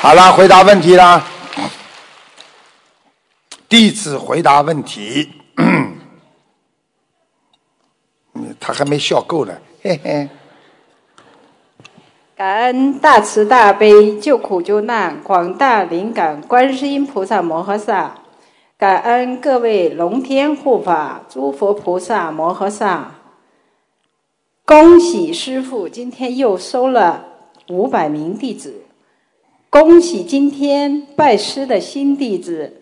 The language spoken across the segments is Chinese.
好了，回答问题啦。弟子回答问题，嗯他还没笑够呢，嘿嘿。感恩大慈大悲救苦救难广大灵感观世音菩萨摩诃萨，感恩各位龙天护法诸佛菩萨摩诃萨。恭喜师傅今天又收了五百名弟子，恭喜今天拜师的新弟子，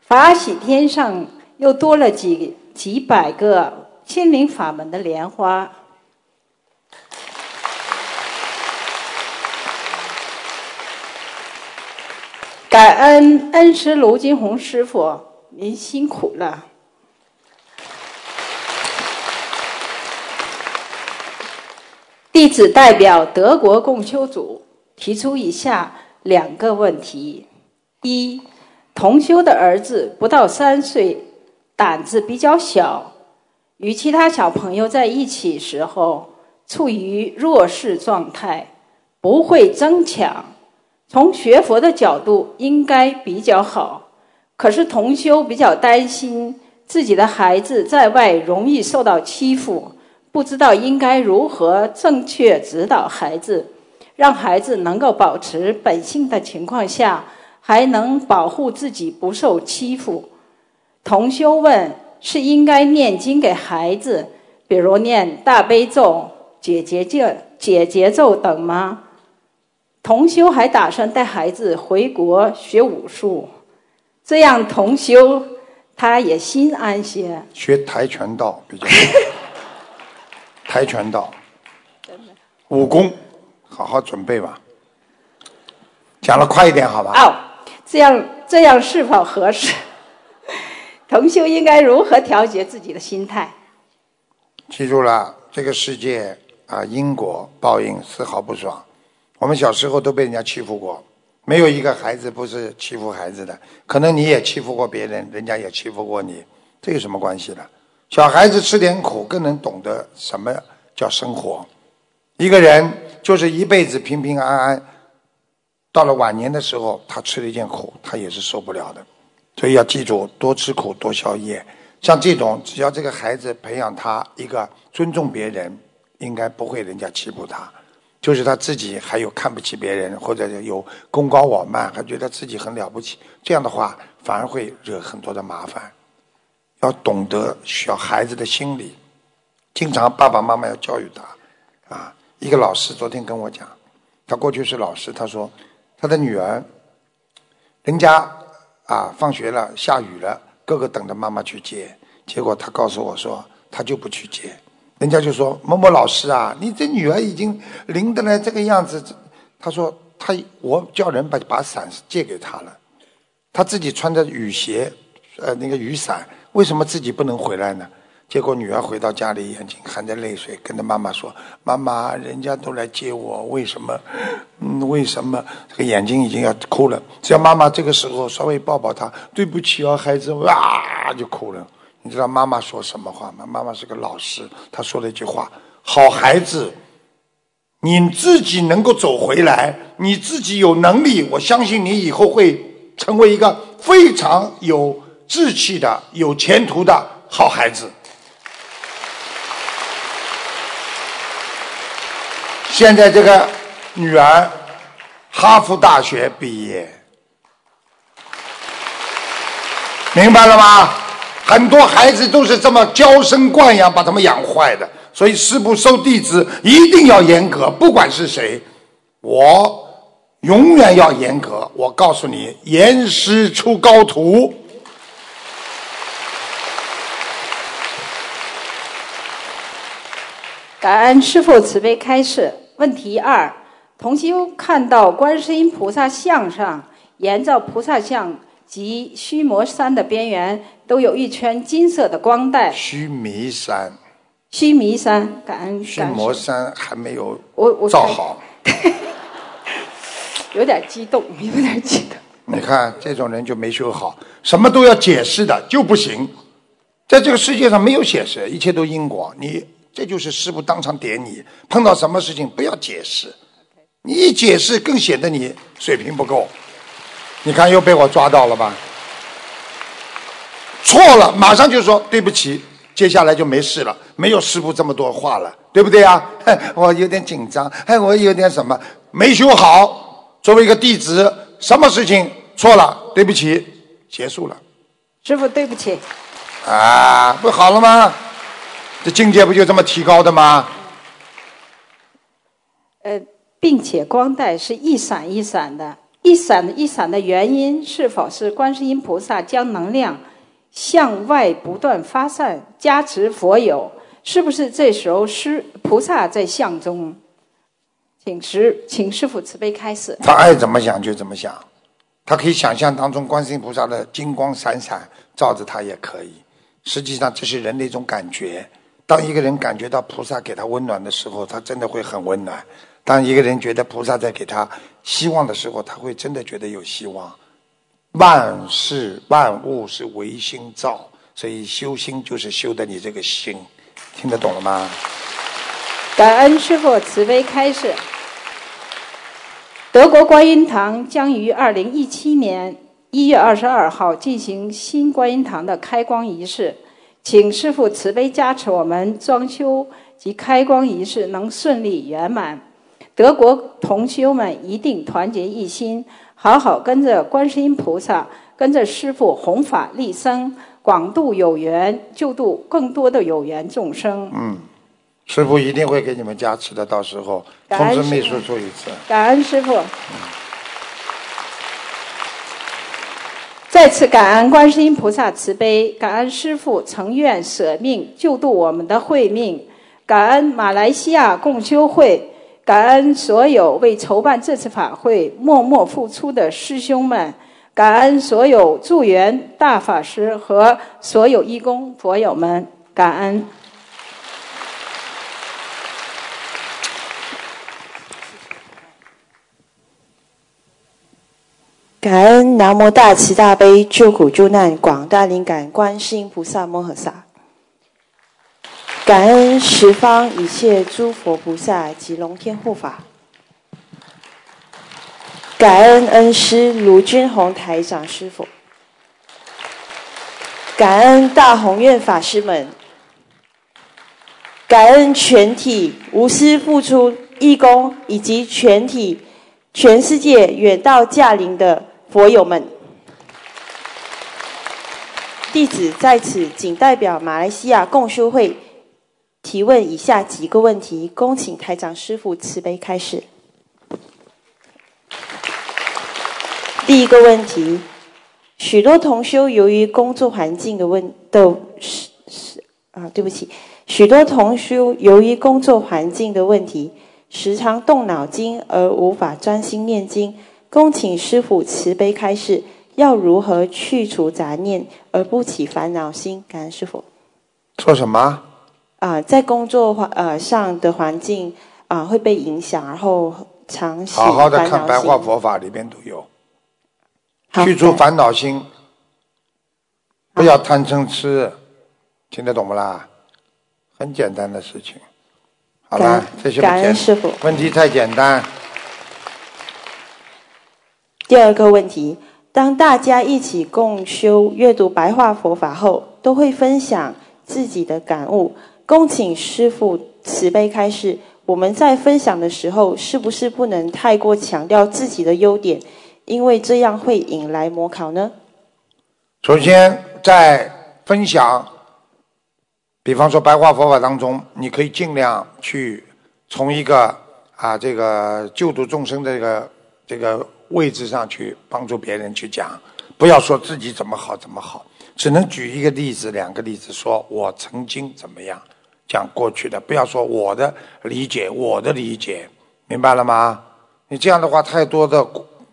法喜天上又多了几几百个心灵法门的莲花。感恩恩师卢金红师傅，您辛苦了。弟子代表德国共修组提出以下两个问题：一，同修的儿子不到三岁，胆子比较小，与其他小朋友在一起时候处于弱势状态，不会争抢。从学佛的角度应该比较好，可是同修比较担心自己的孩子在外容易受到欺负，不知道应该如何正确指导孩子，让孩子能够保持本性的情况下，还能保护自己不受欺负。同修问：是应该念经给孩子，比如念大悲咒、解结咒、解结咒等吗？同修还打算带孩子回国学武术，这样同修他也心安些。学跆拳道比较好，跆拳道，武功，好好准备吧。讲的快一点，好吧？哦，这样这样是否合适？同修应该如何调节自己的心态？记住了，这个世界啊，因果报应丝毫不爽。我们小时候都被人家欺负过，没有一个孩子不是欺负孩子的。可能你也欺负过别人，人家也欺负过你，这有什么关系呢？小孩子吃点苦，更能懂得什么叫生活。一个人就是一辈子平平安安，到了晚年的时候，他吃了一件苦，他也是受不了的。所以要记住，多吃苦，多消业。像这种，只要这个孩子培养他一个尊重别人，应该不会人家欺负他。就是他自己还有看不起别人，或者有功高我慢，还觉得自己很了不起，这样的话反而会惹很多的麻烦。要懂得小孩子的心理，经常爸爸妈妈要教育他。一个老师昨天跟我讲，他过去是老师，他说他的女儿，人家啊放学了下雨了，哥哥等着妈妈去接，结果他告诉我说他就不去接。人家就说某某老师啊，你这女儿已经淋得来这个样子。他说他我叫人把把伞借给他了，他自己穿着雨鞋，呃那个雨伞，为什么自己不能回来呢？结果女儿回到家里，眼睛含着泪水，跟着妈妈说：“妈妈，人家都来接我，为什么？嗯，为什么？这个眼睛已经要哭了。只要妈妈这个时候稍微抱抱她，对不起哦，孩子，哇就哭了。”你知道妈妈说什么话吗？妈妈是个老师，她说了一句话：“好孩子，你自己能够走回来，你自己有能力，我相信你以后会成为一个非常有志气的、有前途的好孩子。”现在这个女儿，哈佛大学毕业，明白了吗？很多孩子都是这么娇生惯养，把他们养坏的。所以师父收弟子一定要严格，不管是谁，我永远要严格。我告诉你，严师出高徒。感恩师父慈悲开示。问题二：同修看到观世音菩萨像上，沿着菩萨像。及须弥山的边缘都有一圈金色的光带。须弥山。须弥山，感恩。须弥山还没有我我造好。有点激动，有点激动。你看这种人就没修好，什么都要解释的就不行。在这个世界上没有解释，一切都因果。你这就是师傅当场点你，碰到什么事情不要解释，你一解释更显得你水平不够。你看又被我抓到了吧？错了，马上就说对不起，接下来就没事了，没有师傅这么多话了，对不对啊？我有点紧张，哎，我有点什么没修好。作为一个弟子，什么事情错了，对不起，结束了。师傅，对不起。啊，不好了吗？这境界不就这么提高的吗？呃，并且光带是一闪一闪的，一闪一闪的原因是否是观世音菩萨将能量向外不断发散，加持佛友？是不是这时候师菩萨在相中？请师，请师傅慈悲开示。他爱怎么想就怎么想，他可以想象当中观世音菩萨的金光闪闪照着他也可以。实际上这是人的一种感觉。当一个人感觉到菩萨给他温暖的时候，他真的会很温暖；当一个人觉得菩萨在给他希望的时候，他会真的觉得有希望。万事万物是唯心造，所以修心就是修的你这个心，听得懂了吗？感恩师父慈悲开示。德国观音堂将于二零一七年一月二十二号进行新观音堂的开光仪式。请师父慈悲加持我们装修及开光仪式能顺利圆满。德国同修们一定团结一心，好好跟着观世音菩萨，跟着师父弘法利生，广度有缘，救度更多的有缘众生。嗯，师父一定会给你们加持的，到时候通知秘书处一次。感恩师父。再次感恩观世音菩萨慈悲，感恩师父曾愿舍命救度我们的慧命，感恩马来西亚共修会，感恩所有为筹办这次法会默默付出的师兄们，感恩所有助缘大法师和所有义工佛友们，感恩。感恩南无大慈大悲救苦救难广大灵感观世音菩萨摩诃萨，感恩十方一切诸佛菩萨及龙天护法，感恩恩师卢军宏台长师傅，感恩大宏愿法师们，感恩全体无私付出义工以及全体全世界远道驾临的。佛友们，弟子在此仅代表马来西亚共修会提问以下几个问题，恭请台长师父慈悲开始。第一个问题，许多同修由于工作环境的问都是是啊，对不起，许多同修由于工作环境的问题，时常动脑筋而无法专心念经。恭请师傅慈悲开示，要如何去除杂念而不起烦恼心？感恩师傅。做什么？啊，在工作环呃上的环境啊会被影响，然后常起好好的看白话佛法里边都有，去除烦恼心，不要贪嗔痴，听得懂不啦？很简单的事情。好了，这些感恩师傅。问题太简单。第二个问题：当大家一起共修、阅读白话佛法后，都会分享自己的感悟。恭请师父慈悲开示。我们在分享的时候，是不是不能太过强调自己的优点？因为这样会引来模考呢？首先，在分享，比方说白话佛法当中，你可以尽量去从一个啊这个救度众生的这个这个。位置上去帮助别人去讲，不要说自己怎么好怎么好，只能举一个例子、两个例子，说我曾经怎么样，讲过去的，不要说我的理解、我的理解，明白了吗？你这样的话，太多的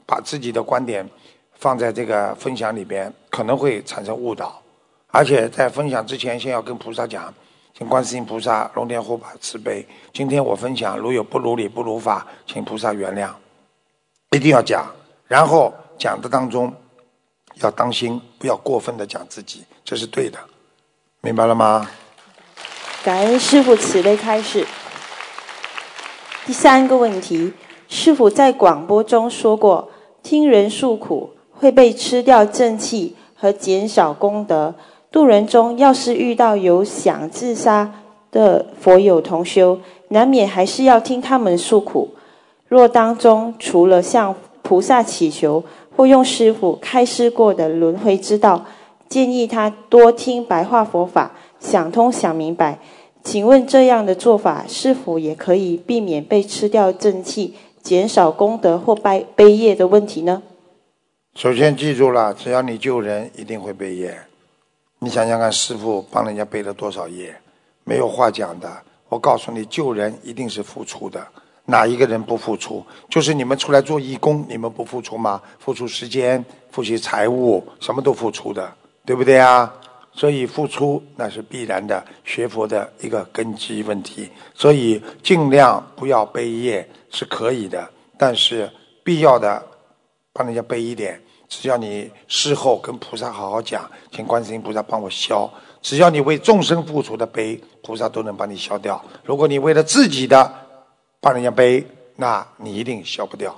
把自己的观点放在这个分享里边，可能会产生误导。而且在分享之前，先要跟菩萨讲，请观世音菩萨、龙天护法慈悲。今天我分享如有不如理、不如法，请菩萨原谅。一定要讲，然后讲的当中要当心，不要过分的讲自己，这是对的，明白了吗？感恩师父慈悲开示。第三个问题：师傅在广播中说过，听人诉苦会被吃掉正气和减少功德。渡人中要是遇到有想自杀的佛友同修，难免还是要听他们诉苦。若当中除了向菩萨祈求，或用师傅开示过的轮回之道，建议他多听白话佛法，想通想明白。请问这样的做法是否也可以避免被吃掉正气、减少功德或悲悲业的问题呢？首先记住了，只要你救人，一定会背业。你想想看，师傅帮人家背了多少业，没有话讲的。我告诉你，救人一定是付出的。哪一个人不付出？就是你们出来做义工，你们不付出吗？付出时间，付出财物，什么都付出的，对不对啊？所以付出那是必然的，学佛的一个根基问题。所以尽量不要背业是可以的，但是必要的帮人家背一点。只要你事后跟菩萨好好讲，请观世音菩萨帮我消。只要你为众生付出的背，菩萨都能帮你消掉。如果你为了自己的，帮人家背，那你一定消不掉。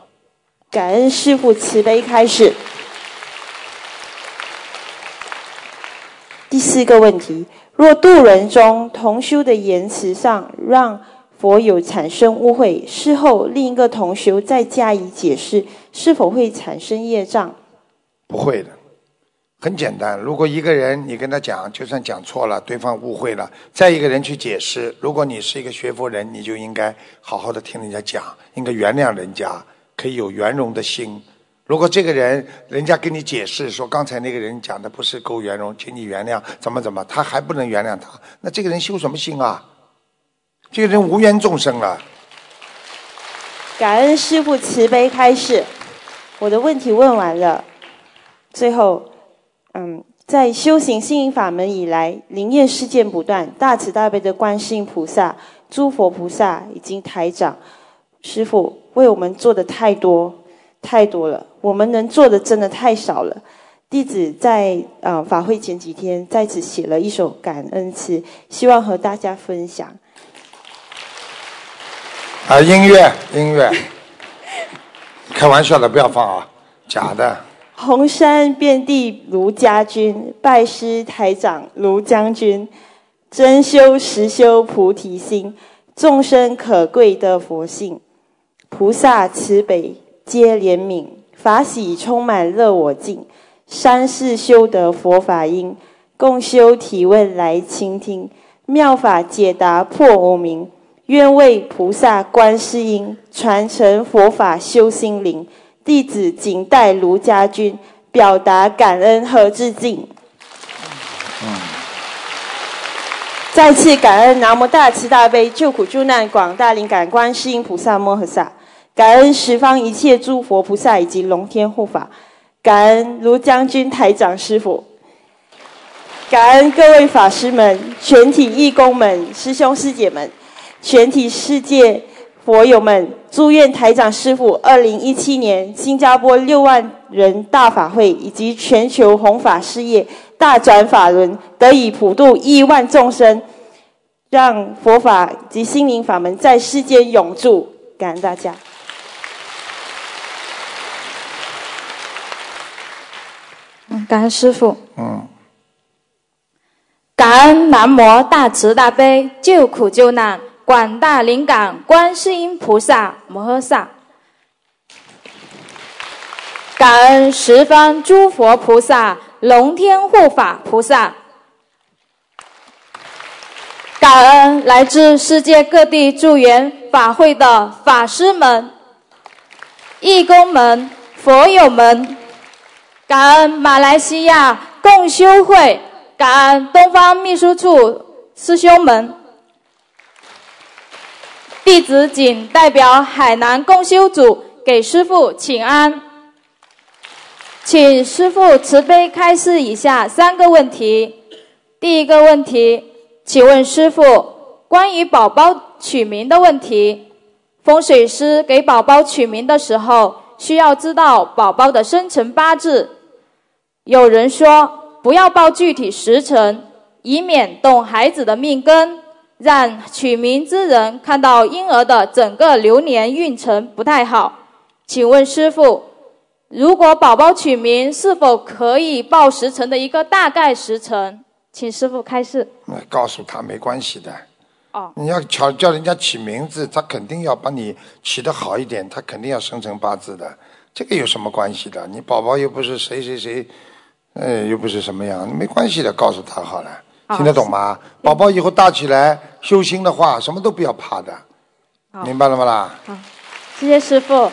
感恩师父慈悲开始。第四个问题：若渡人中同修的言辞上让佛友产生误会，事后另一个同修再加以解释，是否会产生业障？不会的。很简单，如果一个人你跟他讲，就算讲错了，对方误会了，再一个人去解释。如果你是一个学佛人，你就应该好好的听人家讲，应该原谅人家，可以有圆融的心。如果这个人人家跟你解释说刚才那个人讲的不是够圆融，请你原谅，怎么怎么，他还不能原谅他，那这个人修什么心啊？这个人无缘众生了。感恩师父慈悲开示，我的问题问完了，最后。嗯，在修行心灵法门以来，灵验事件不断，大慈大悲的观世音菩萨、诸佛菩萨已经台长师傅为我们做的太多太多了，我们能做的真的太少了。弟子在呃法会前几天在此写了一首感恩词，希望和大家分享。啊，音乐音乐，开玩笑的，不要放啊，假的。红山遍地卢家军，拜师台长卢将军，真修实修菩提心，众生可贵的佛性，菩萨慈悲皆怜悯，法喜充满乐我净，三世修得佛法因，共修提问来倾听，妙法解答破无明，愿为菩萨观世音传承佛法修心灵。弟子谨代卢家军表达感恩和致敬。再次感恩南无大慈大悲救苦救难广大灵感观世音菩萨摩诃萨，感恩十方一切诸佛菩萨以及龙天护法，感恩卢将军台长师傅，感恩各位法师们、全体义工们、师兄师姐们、全体世界。佛友们，祝愿台长师傅二零一七年新加坡六万人大法会以及全球弘法事业大转法轮得以普度亿万众生，让佛法及心灵法门在世间永驻。感恩大家。嗯，感恩师傅。嗯。感恩南无大慈大悲救苦救难。广大灵感观世音菩萨摩诃萨，感恩十方诸佛菩萨、龙天护法菩萨，感恩来自世界各地助缘法会的法师们、义工们、佛友们，感恩马来西亚共修会，感恩东方秘书处师兄们。弟子谨代表海南共修组给师父请安，请师父慈悲开示以下三个问题。第一个问题，请问师父，关于宝宝取名的问题，风水师给宝宝取名的时候，需要知道宝宝的生辰八字。有人说不要报具体时辰，以免动孩子的命根。让取名之人看到婴儿的整个流年运程不太好。请问师傅，如果宝宝取名，是否可以报时辰的一个大概时辰？请师傅开示。那告诉他没关系的。哦，你要叫叫人家起名字，他肯定要把你起得好一点，他肯定要生辰八字的。这个有什么关系的？你宝宝又不是谁谁谁，呃，又不是什么样，没关系的，告诉他好了，好听得懂吗？宝宝以后大起来修心的话，什么都不要怕的，明白了吗啦？谢谢师傅。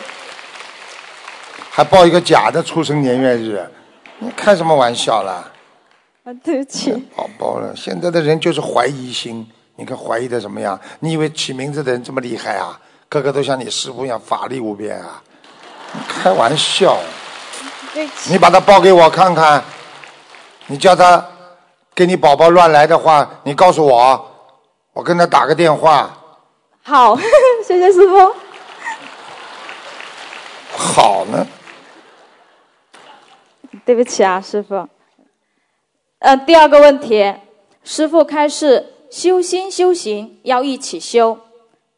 还报一个假的出生年月日，你开什么玩笑啦？啊，对不起。宝宝了，现在的人就是怀疑心，你看怀疑的什么样？你以为起名字的人这么厉害啊？个个都像你师傅一样法力无边啊？你开玩笑，对不起。你把他报给我看看，你叫他给你宝宝乱来的话，你告诉我，我跟他打个电话。好，谢谢师傅。好呢，对不起啊，师傅。呃，第二个问题，师傅开示修心修行要一起修，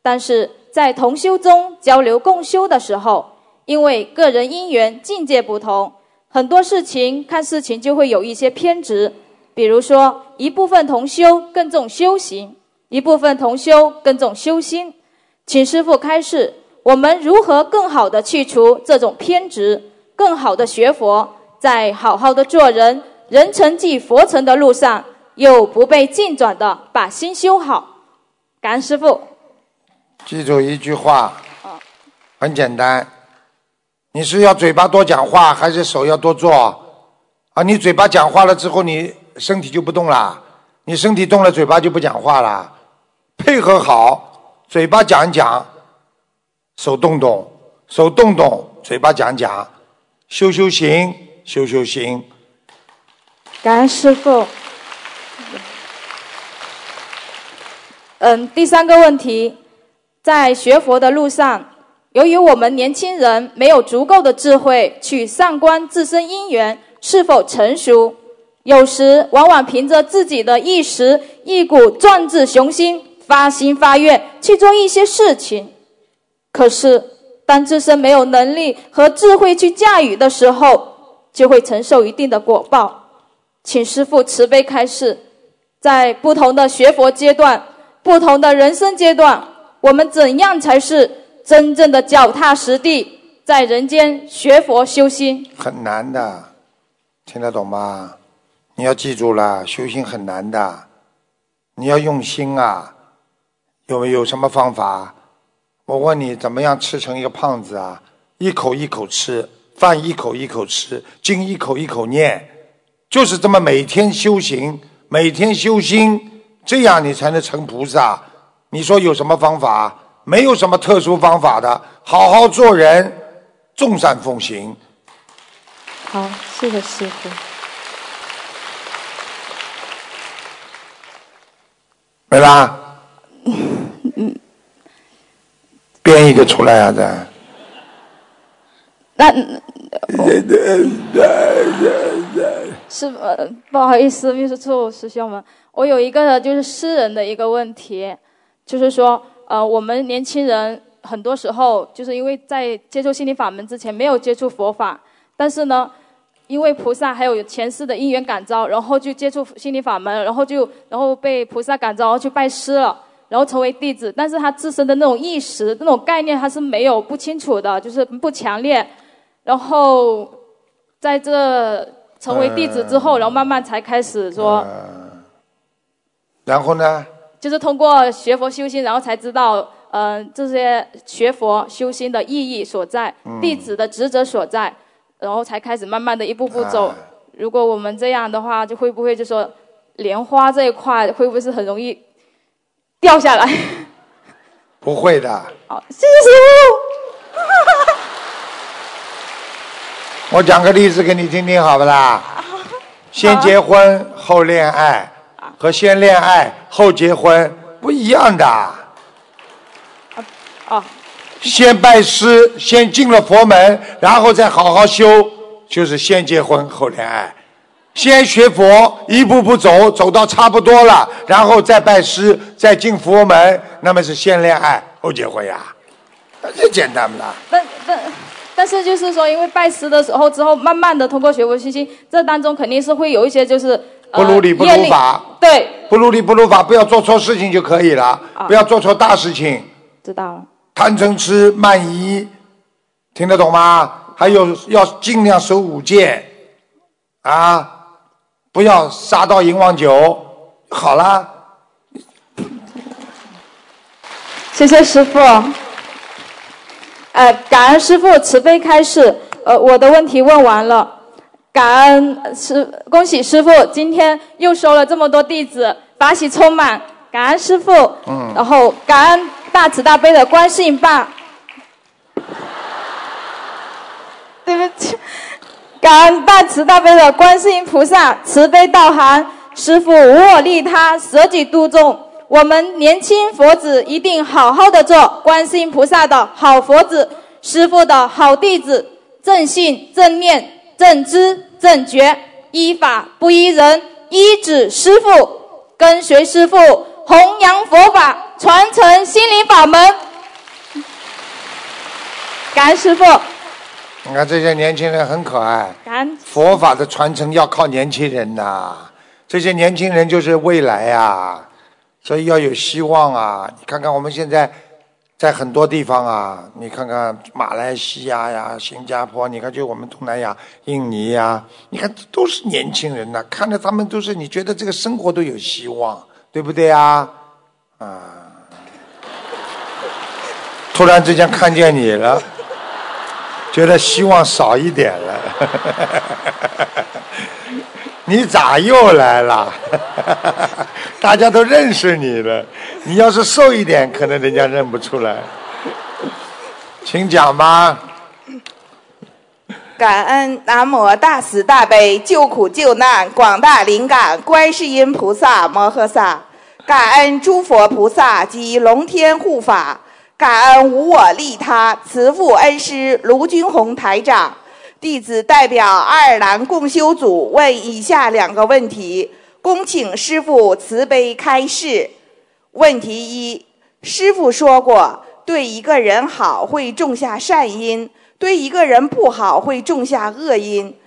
但是在同修中交流共修的时候，因为个人因缘境界不同，很多事情看事情就会有一些偏执。比如说，一部分同修更重修行，一部分同修更重修心。请师傅开示，我们如何更好的去除这种偏执，更好的学佛，在好好的做人，人成即佛成的路上，又不被境转的把心修好。感恩师傅。记住一句话，很简单，你是要嘴巴多讲话，还是手要多做？啊，你嘴巴讲话了之后，你身体就不动了，你身体动了，嘴巴就不讲话了。配合好，嘴巴讲讲，手动动，手动动，嘴巴讲讲，修修行，修修行。感恩师傅。嗯，第三个问题，在学佛的路上，由于我们年轻人没有足够的智慧去上观自身因缘是否成熟，有时往往凭着自己的一时一股壮志雄心，发心发愿去做一些事情，可是当自身没有能力和智慧去驾驭的时候，就会承受一定的果报。请师父慈悲开示，在不同的学佛阶段、不同的人生阶段，我们怎样才是真正的脚踏实地，在人间学佛修心？很难的，听得懂吗？你要记住了，修行很难的，你要用心啊。有有什么方法？我问你，怎么样吃成一个胖子啊？一口一口吃，饭一口一口吃，经一口一口念，就是这么每天修行，每天修心，这样你才能成菩萨。你说有什么方法？没有什么特殊方法的，好好做人，众善奉行。好，谢谢师傅。没啦？编一个出来啊！再那是呃，不好意思，秘书处师兄们，我有一个就是私人的一个问题，就是说，呃，我们年轻人很多时候就是因为在接触心理法门之前没有接触佛法，但是呢，因为菩萨还有前世的因缘感召，然后就接触心理法门，然后就然后被菩萨感召，然后去拜师了。然后成为弟子，但是他自身的那种意识、那种概念，他是没有不清楚的，就是不强烈。然后在这成为弟子之后，然后慢慢才开始说，然后呢？就是通过学佛修心，然后才知道，嗯、这些学佛修心的意义所在，弟子的职责所在，然后才开始慢慢的一步步走。啊如果我们这样的话，就会不会就说莲花这一块会不会是很容易掉下来？不会的，好，谢谢师傅。我讲个例子给你听听，好不啦？先结婚后恋爱和先恋爱后结婚不一样的。哦，先拜师，先进了佛门，然后再好好修，就是先结婚后恋爱。先学佛，一步步走，走到差不多了，然后再拜师，再进佛门，那么是先恋爱后结婚呀，这简单不啦？但但但是就是说，因为拜师的时候之后，慢慢的通过学佛信息，这当中肯定是会有一些就是、呃、不如理不如法，对，不如理不如法，不要做错事情就可以了，啊不要做错大事情。知道了。贪嗔痴慢疑，听得懂吗？还有要尽量守五戒，啊，不要杀到淫妄酒。好啦，谢谢师傅。呃，感恩师傅慈悲开示。呃，我的问题问完了，感恩师，恭喜师傅今天又收了这么多弟子，法喜充满，感恩师傅。嗯然后感恩大慈大悲的观世音爸。对不起，感恩大慈大悲的观世音菩萨慈悲道涵，师傅无我利他，舍己度众。我们年轻佛子一定好好的做观世音菩萨的好佛子，师傅的好弟子，正信、正念、正知、正觉，依法不依人，依止师傅，跟随师傅，弘扬佛法，传承心灵法门。感恩师傅，你看这些年轻人很可爱。感恩佛法的传承要靠年轻人呐、这些年轻人就是未来呀、所以要有希望啊！你看看我们现在在很多地方啊，你看看马来西亚呀、新加坡，你看就我们东南亚、印尼呀，你看都是年轻人呐、看着他们都是你觉得这个生活都有希望，对不对啊？啊！突然之间看见你了。觉得希望少一点了。你咋又来了？大家都认识你了。你要是瘦一点，可能人家认不出来。请讲吧。感恩南无大慈大悲救苦救难广大灵感观世音菩萨摩诃萨，感恩诸佛菩萨及龙天护法，感恩无我利他慈父恩师卢军宏台长。弟子代表爱尔兰共修组问以下两个问题，恭请师父慈悲开示。问题一：师傅说过，对一个人好会种下善因，对一个人不好会种下恶因。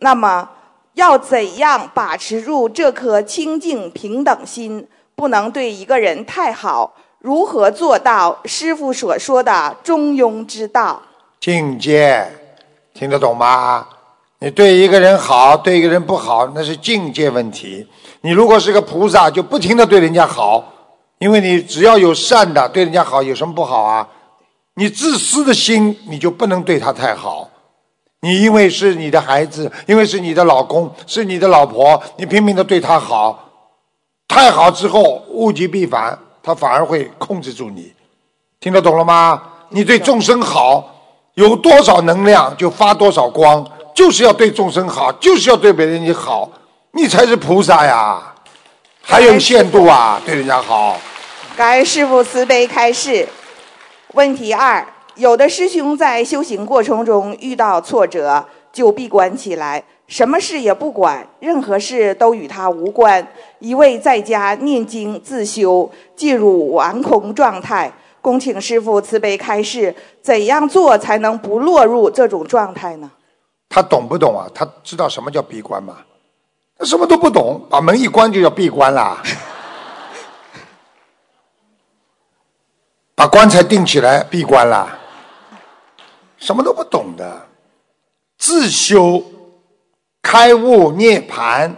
那么，要怎样把持住这颗清净平等心？不能对一个人太好，如何做到师傅所说的中庸之道？境界，听得懂吗？你对一个人好，对一个人不好，那是境界问题。你如果是个菩萨，就不停的对人家好，因为你只要有善的，对人家好有什么不好啊？你自私的心，你就不能对他太好。你因为是你的孩子，因为是你的老公，是你的老婆，你拼命的对他好，太好之后物极必反，他反而会控制住你。听得懂了吗？你对众生好，有多少能量就发多少光，就是要对众生好，就是要对别人你好，你才是菩萨呀。还有限度啊，对人家好。感恩师傅慈悲开示。问题二：有的师兄在修行过程中遇到挫折，就闭关起来，什么事也不管，任何事都与他无关，一味在家念经自修，进入完空状态。恭请师傅慈悲开示，怎样做才能不落入这种状态呢？他懂不懂啊？他知道什么叫闭关吗？他什么都不懂，把门一关就叫闭关啦。把棺材钉起来，闭关啦。什么都不懂的，自修、开悟、涅槃、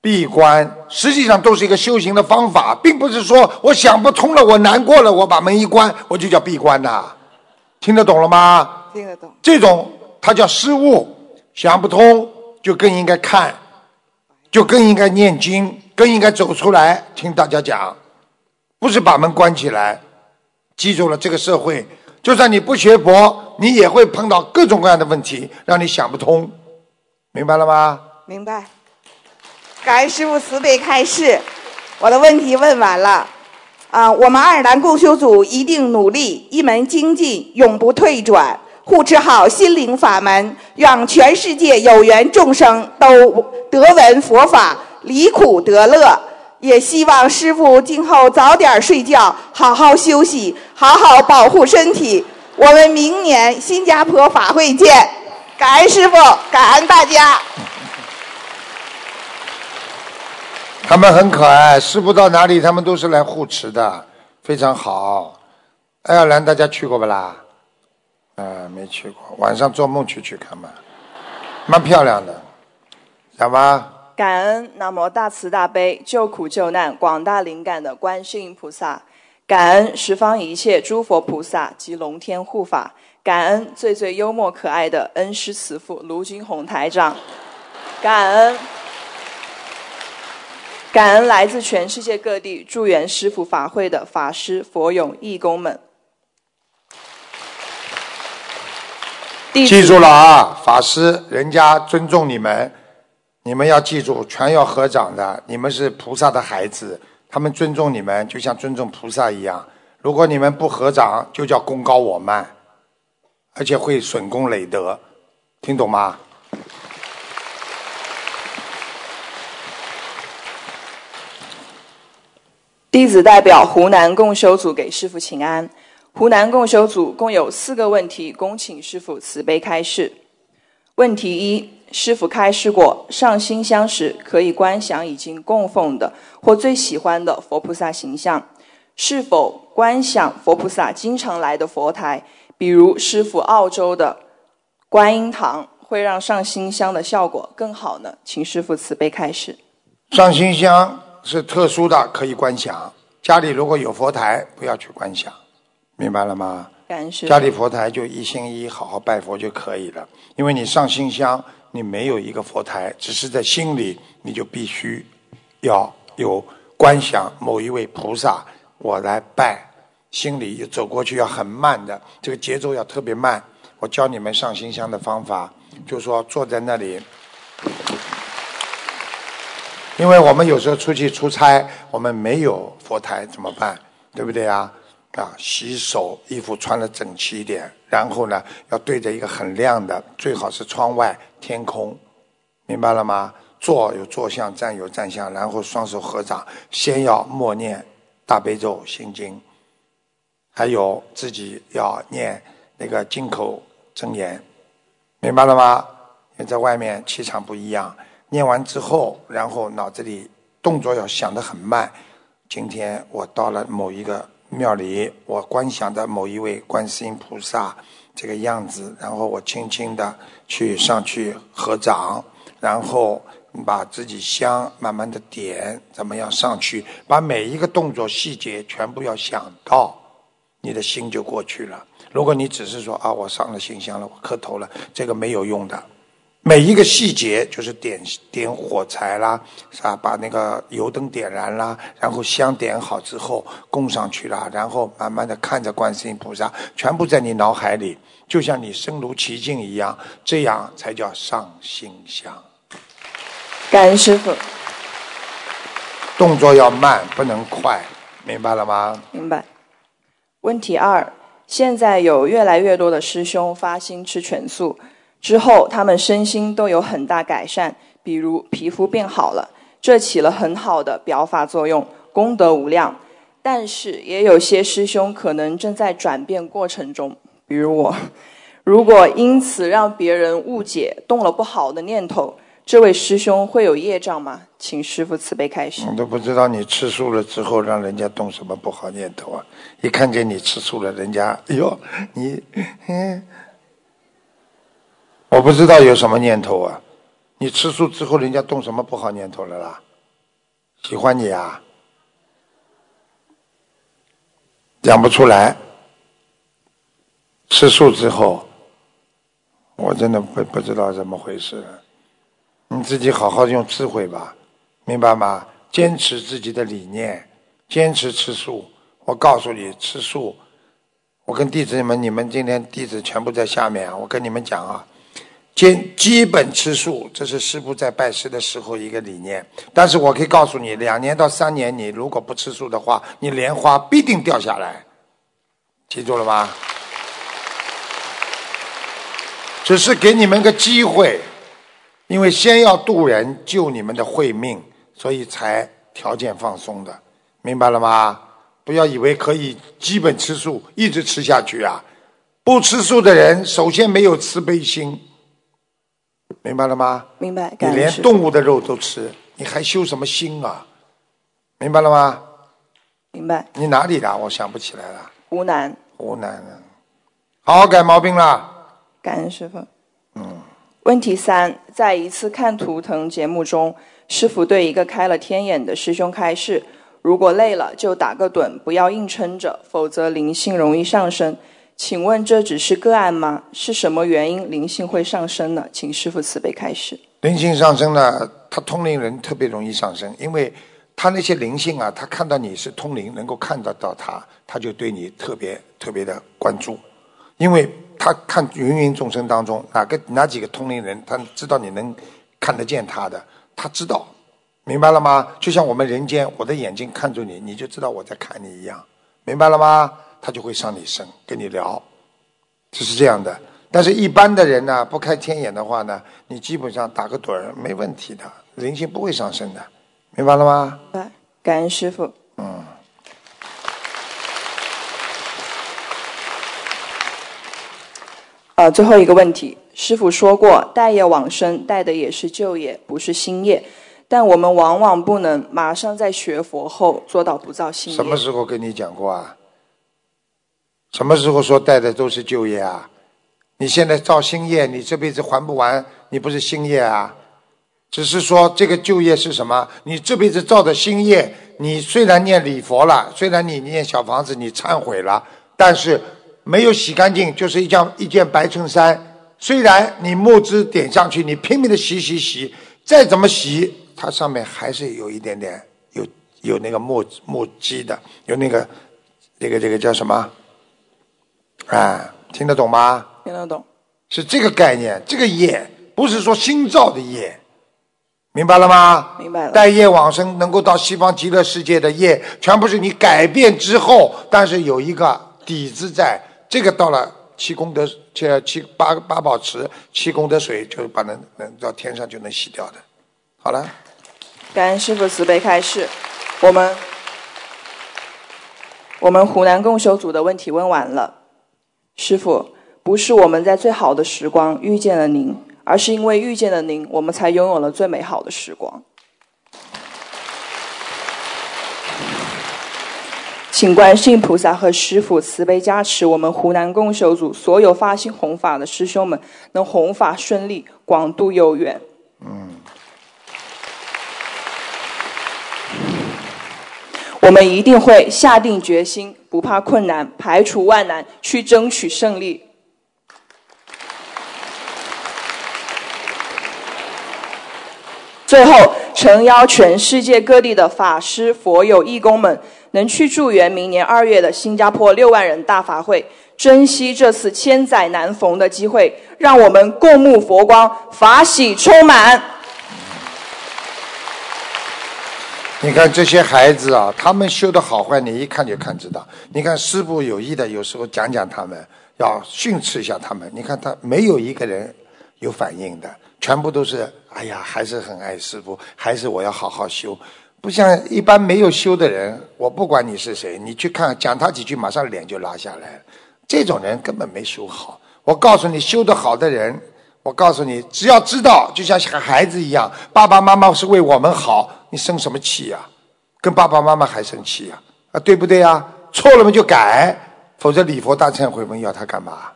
闭关，实际上都是一个修行的方法，并不是说我想不通了，我难过了，我把门一关，我就叫闭关呐。听得懂了吗？听得懂。这种它叫失误，想不通就更应该看，就更应该念经，更应该走出来听大家讲，不是把门关起来。记住了，这个社会，就算你不学佛，你也会碰到各种各样的问题，让你想不通，明白了吗？明白。感恩师傅慈悲开示，我的问题问完了。啊，我们爱尔兰共修组一定努力，一门精进，永不退转。护持好心灵法门，让全世界有缘众生都得闻佛法，离苦得乐。也希望师傅今后早点睡觉，好好休息，好好保护身体。我们明年新加坡法会见，感恩师傅，感恩大家。他们很可爱，师傅到哪里他们都是来护持的，非常好。爱尔兰大家去过不啦？呃，没去过，晚上做梦去去看嘛，蛮漂亮的，讲吧。感恩南无大慈大悲救苦救难广大灵感的观世音菩萨，感恩十方一切诸佛菩萨及龙天护法，感恩最最幽默可爱的恩师慈父卢军宏台长，感恩感恩来自全世界各地助缘师父法会的法师佛友义工们。记住了啊，法师，人家尊重你们。你们要记住，全要合掌的。你们是菩萨的孩子，他们尊重你们，就像尊重菩萨一样。如果你们不合掌，就叫功高我慢，而且会损功累德，听懂吗？弟子代表湖南共修组给师父请安。湖南共修组共有四个问题，恭请师父慈悲开示。问题一。师傅开示过，上新香时可以观想已经供奉的或最喜欢的佛菩萨形象。是否观想佛菩萨经常来的佛台，比如师傅澳洲的观音堂，会让上新香的效果更好呢？请师傅慈悲开示。上新香是特殊的，可以观想。家里如果有佛台，不要去观想，明白了吗？家里佛台就一心一意好好拜佛就可以了，因为你上新香。你没有一个佛台，只是在心里，你就必须要有观想某一位菩萨，我来拜，心里走过去要很慢的，这个节奏要特别慢。我教你们上新香的方法，就是说坐在那里，因为我们有时候出去出差，我们没有佛台怎么办？对不对啊？啊，洗手，衣服穿的整齐一点，然后呢，要对着一个很亮的，最好是窗外天空，明白了吗？坐有坐相，站有站相，然后双手合掌，先要默念大悲咒心经，还有自己要念那个金口真言，明白了吗？因为在外面气场不一样，念完之后，然后脑子里动作要想得很慢。今天我到了某一个。庙里，我观想的某一位观世音菩萨这个样子，然后我轻轻的去上去合掌，然后把自己香慢慢的点，怎么样上去？把每一个动作细节全部要想到，你的心就过去了。如果你只是说啊，我上了心香了，我磕头了，这个没有用的。每一个细节就是点点火柴啦，是吧？把那个油灯点燃啦，然后香点好之后供上去啦，然后慢慢的看着观世音菩萨，全部在你脑海里，就像你身如其境一样，这样才叫上心香。感恩师傅。动作要慢，不能快，明白了吗？明白。问题二：现在有越来越多的师兄发心吃全素。之后，他们身心都有很大改善，比如皮肤变好了，这起了很好的表法作用，功德无量。但是，也有些师兄可能正在转变过程中，比如我。如果因此让别人误解，动了不好的念头，这位师兄会有业障吗？请师傅慈悲开示。我都不知道你吃素了之后，让人家动什么不好念头啊！一看见你吃素了，人家哎呦，你嗯。我不知道有什么念头啊！你吃素之后，人家动什么不好念头了啦？喜欢你啊？讲不出来。吃素之后，我真的不不知道怎么回事。你自己好好用智慧吧，明白吗？坚持自己的理念，坚持吃素。我告诉你，吃素。我跟弟子们，你们今天弟子全部在下面，我跟你们讲啊。坚基本吃素，这是师父在拜师的时候一个理念。但是我可以告诉你，两年到三年，你如果不吃素的话，你莲花必定掉下来。记住了吗？只是给你们个机会，因为先要渡人救你们的慧命，所以才条件放松的，明白了吗？不要以为可以基本吃素一直吃下去啊！不吃素的人，首先没有慈悲心，明白了吗？明白。你连动物的肉都吃，你还修什么心啊？明白了吗？明白。你哪里的？我想不起来了。湖南，湖南的，好好改毛病了。感恩师傅。问题三，在一次看图腾节目中，师傅对一个开了天眼的师兄开示：如果累了就打个盹，不要硬撑着，否则灵性容易上升。请问这只是个案吗？是什么原因灵性会上升呢？请师傅慈悲开示。灵性上升呢，他通灵人特别容易上升，因为他那些灵性啊，他看到你是通灵，能够看得到他，他就对你特别特别的关注，因为他看芸芸众生当中哪个哪几个通灵人，他知道你能看得见他的，他知道，明白了吗？就像我们人间，我的眼睛看住你，你就知道我在看你一样，明白了吗？他就会上你身跟你聊，就是这样的。但是，一般的人呢，不开天眼的话呢，你基本上打个盹儿没问题的，灵性不会上升的，明白了吗？明白。感恩师傅。嗯。呃，最后一个问题，师傅说过，待业往生带的也是旧业，不是新业。但我们往往不能马上在学佛后做到不造新业。什么时候跟你讲过啊？什么时候说带的都是旧业啊？你现在造新业，你这辈子还不完，你不是新业啊？只是说这个旧业是什么？你这辈子造的新业，你虽然念礼佛了，虽然你念小房子，你忏悔了，但是没有洗干净，就是一件一件白衬衫。虽然你墨汁点上去，你拼命的洗洗洗，再怎么洗，它上面还是有一点点有有那个墨墨迹的，有那个这个这个叫什么？啊，听得懂吗？听得懂。是这个概念，这个业不是说新造的业，明白了吗？明白了。带业往生能够到西方极乐世界的业，全部是你改变之后，但是有一个底子在，这个到了七功德，这七八八宝池七功德水，就把能能到天上就能洗掉的。好了，感恩师傅慈悲开示，我们我们湖南共修组的问题问完了。师傅，不是我们在最好的时光遇见了您，而是因为遇见了您，我们才拥有了最美好的时光。请观世音菩萨和师父慈悲加持，我们湖南共修组所有发心弘法的师兄们能弘法顺利，广度有缘。我们一定会下定决心，不怕困难，排除万难，去争取胜利。最后，诚邀全世界各地的法师、佛友、义工们，能去助援明年二月的新加坡六万人大法会，珍惜这次千载难逢的机会，让我们共沐佛光，法喜充满。你看这些孩子啊，他们修的好坏，你一看就看知道。你看师傅有意的，有时候讲讲他们，要训斥一下他们。你看他没有一个人有反应的，全部都是哎呀，还是很爱师傅，还是我要好好修。不像一般没有修的人，我不管你是谁，你去看讲他几句，马上脸就拉下来。这种人根本没修好。我告诉你，修得好的人，我告诉你，只要知道，就像孩子一样，爸爸妈妈是为我们好。你生什么气呀？跟爸爸妈妈还生气呀？啊，对不对呀？错了嘛就改，否则礼佛大忏悔文要他干嘛？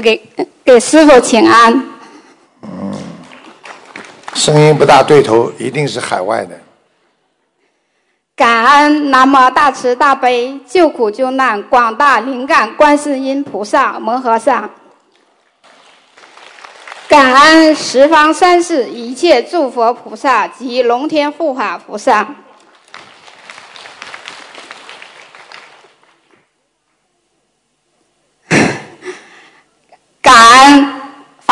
给给师傅请安。嗯，声音不大对头，一定是海外的。感恩南无大慈大悲救苦救难广大灵感观世音菩萨摩诃萨，感恩十方三世一切诸佛菩萨及龙天护法菩萨，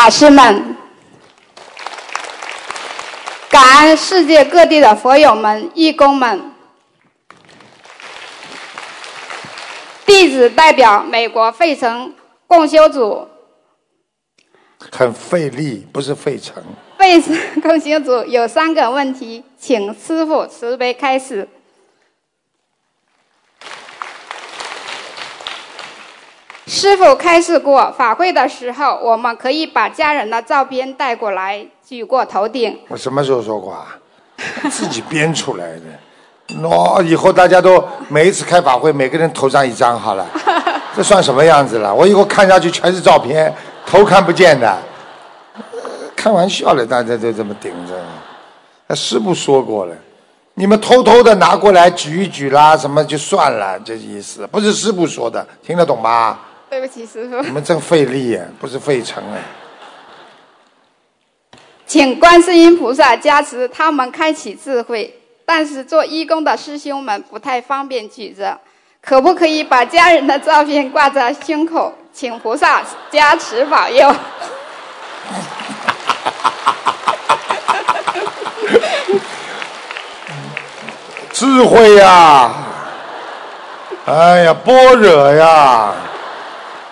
法师们，感恩世界各地的佛友们、义工们。弟子代表美国费城共修组。很费力，不是费城。费城共修组有三个问题，请师傅慈悲开始。师傅开示过，法会的时候，我们可以把家人的照片带过来，举过头顶。我什么时候说过啊？自己编出来的。喏、以后大家都每一次开法会，每个人头上一张好了，这算什么样子了？我以后看下去全是照片，头看不见的。呃开玩笑了，大家都这么顶着。那师傅说过了，你们偷偷的拿过来举一举啦，什么就算了，这意思不是师傅说的，听得懂吗？对不起，师傅你。们真费力呀，不是费城哎。请观世音菩萨加持他们开启智慧，但是做义工的师兄们不太方便举着，可不可以把家人的照片挂在胸口？请菩萨加持保佑。智慧呀，哎呀，般若呀！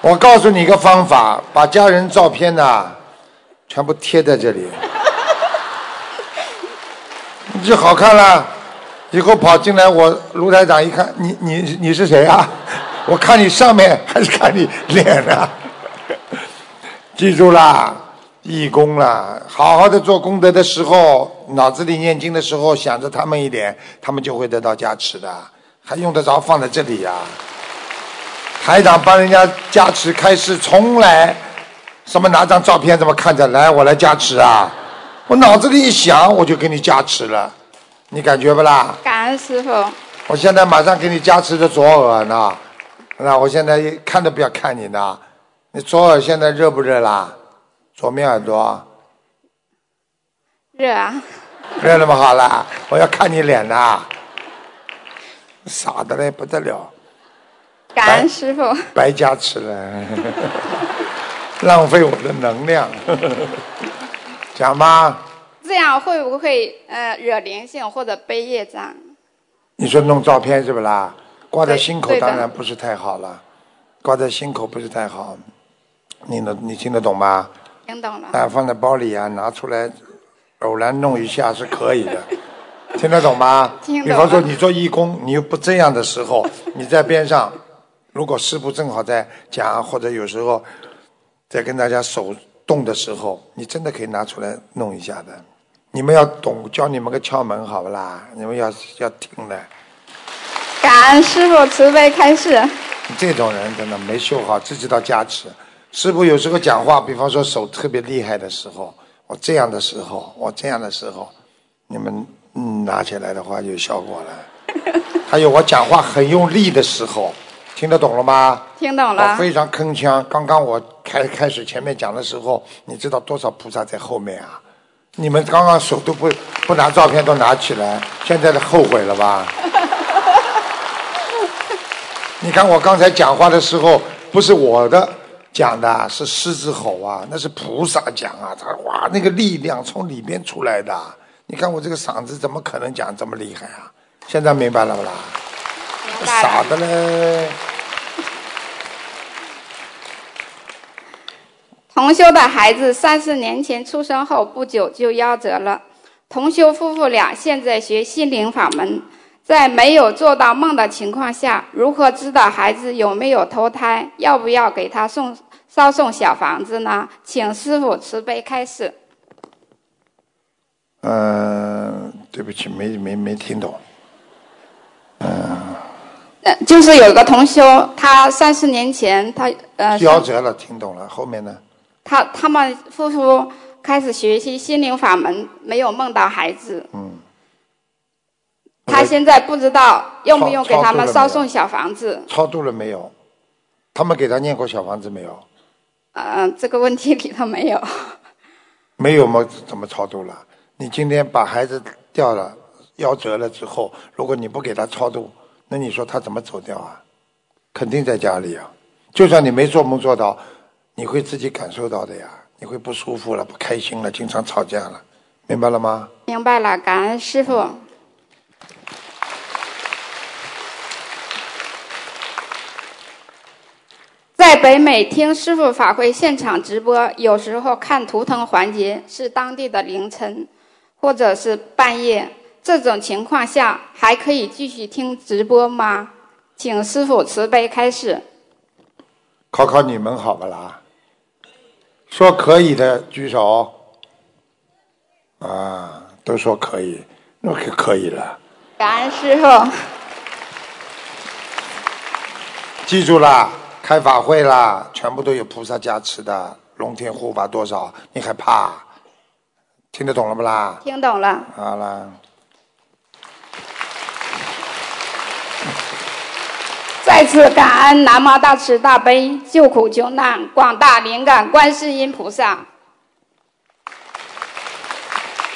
我告诉你一个方法，把家人照片呐、全部贴在这里，就好看了。以后跑进来，我卢台长一看，你你你是谁啊？我看你上面还是看你脸啊？记住啦，义工啦，好好的做功德的时候，脑子里念经的时候想着他们一点，他们就会得到加持的，还用得着放在这里呀、台长帮人家加持开示，从来什么拿张照片这么看着来，我来加持啊！我脑子里一想，我就给你加持了，你感觉不啦？感恩师傅。我现在马上给你加持的左耳呢，那我现在看都不要看你呢，你左耳现在热不热啦？左面耳朵热啊！热那么？好啦，我要看你脸呐，傻的嘞不得了，感恩师傅。白加持了，浪费我的能量。讲吧，这样会不会呃惹灵性或者背业障？你说弄照片是不啦？挂在心口当然不是太好了，挂在心口不是太好，你能你听得懂吗？听懂了。啊，放在包里啊，拿出来，偶然弄一下是可以的，听得懂吗？听懂比方说你做义工，你又不这样的时候，你在边上，如果师傅正好在讲，或者有时候在跟大家手动的时候，你真的可以拿出来弄一下的。你们要懂，教你们个窍门，好不啦？你们要要听的。感恩师傅慈悲开示。这种人真的没修好，只知道加持。师傅有时候讲话，比方说手特别厉害的时候，我这样的时候，我这样的时候，你们嗯拿起来的话有效果了。还有我讲话很用力的时候，听得懂了吗？听懂了。非常铿锵。刚刚我开开始前面讲的时候，你知道多少菩萨在后面啊？你们刚刚手都不不拿照片都拿起来，现在的后悔了吧？你看我刚才讲话的时候，不是我的讲的，是狮子吼啊，那是菩萨讲啊，他哇那个力量从里边出来的。你看我这个嗓子怎么可能讲这么厉害啊？现在明白了不啦？傻的嘞。同修的孩子三四年前出生后不久就夭折了。同修夫妇俩现在学心灵法门，在没有做到梦的情况下，如何知道孩子有没有投胎？要不要给他送烧送小房子呢？请师傅慈悲开示。嗯、对不起，没没没听懂。嗯呃，就是有个同修，他三四年前他呃，夭折了，听懂了。后面呢？他他们夫妇开始学习心灵法门，没有梦到孩子。嗯。他现在不知道用不用给他们超超度了没有烧送小房子。超度了没有？他们给他念过小房子没有？呃，这个问题里头没有。没有吗？怎么超度了？你今天把孩子掉了，夭折了之后，如果你不给他超度，那你说他怎么走掉啊？肯定在家里啊。就算你没做梦做到，你会自己感受到的呀。你会不舒服了，不开心了，经常吵架了，明白了吗？明白了，感恩师傅。在北美听师傅法会现场直播，有时候看图腾环节是当地的凌晨，或者是半夜。这种情况下还可以继续听直播吗？请师傅慈悲开示。考考你们好不啦？说可以的举手。啊，都说可以，那可可以了。感恩师傅。记住啦，开法会啦，全部都有菩萨加持的，龙天护法多少？你还怕？听得懂了不啦？听懂了。好了。再次感恩南无大慈大悲救苦救难广大灵感观世音菩萨，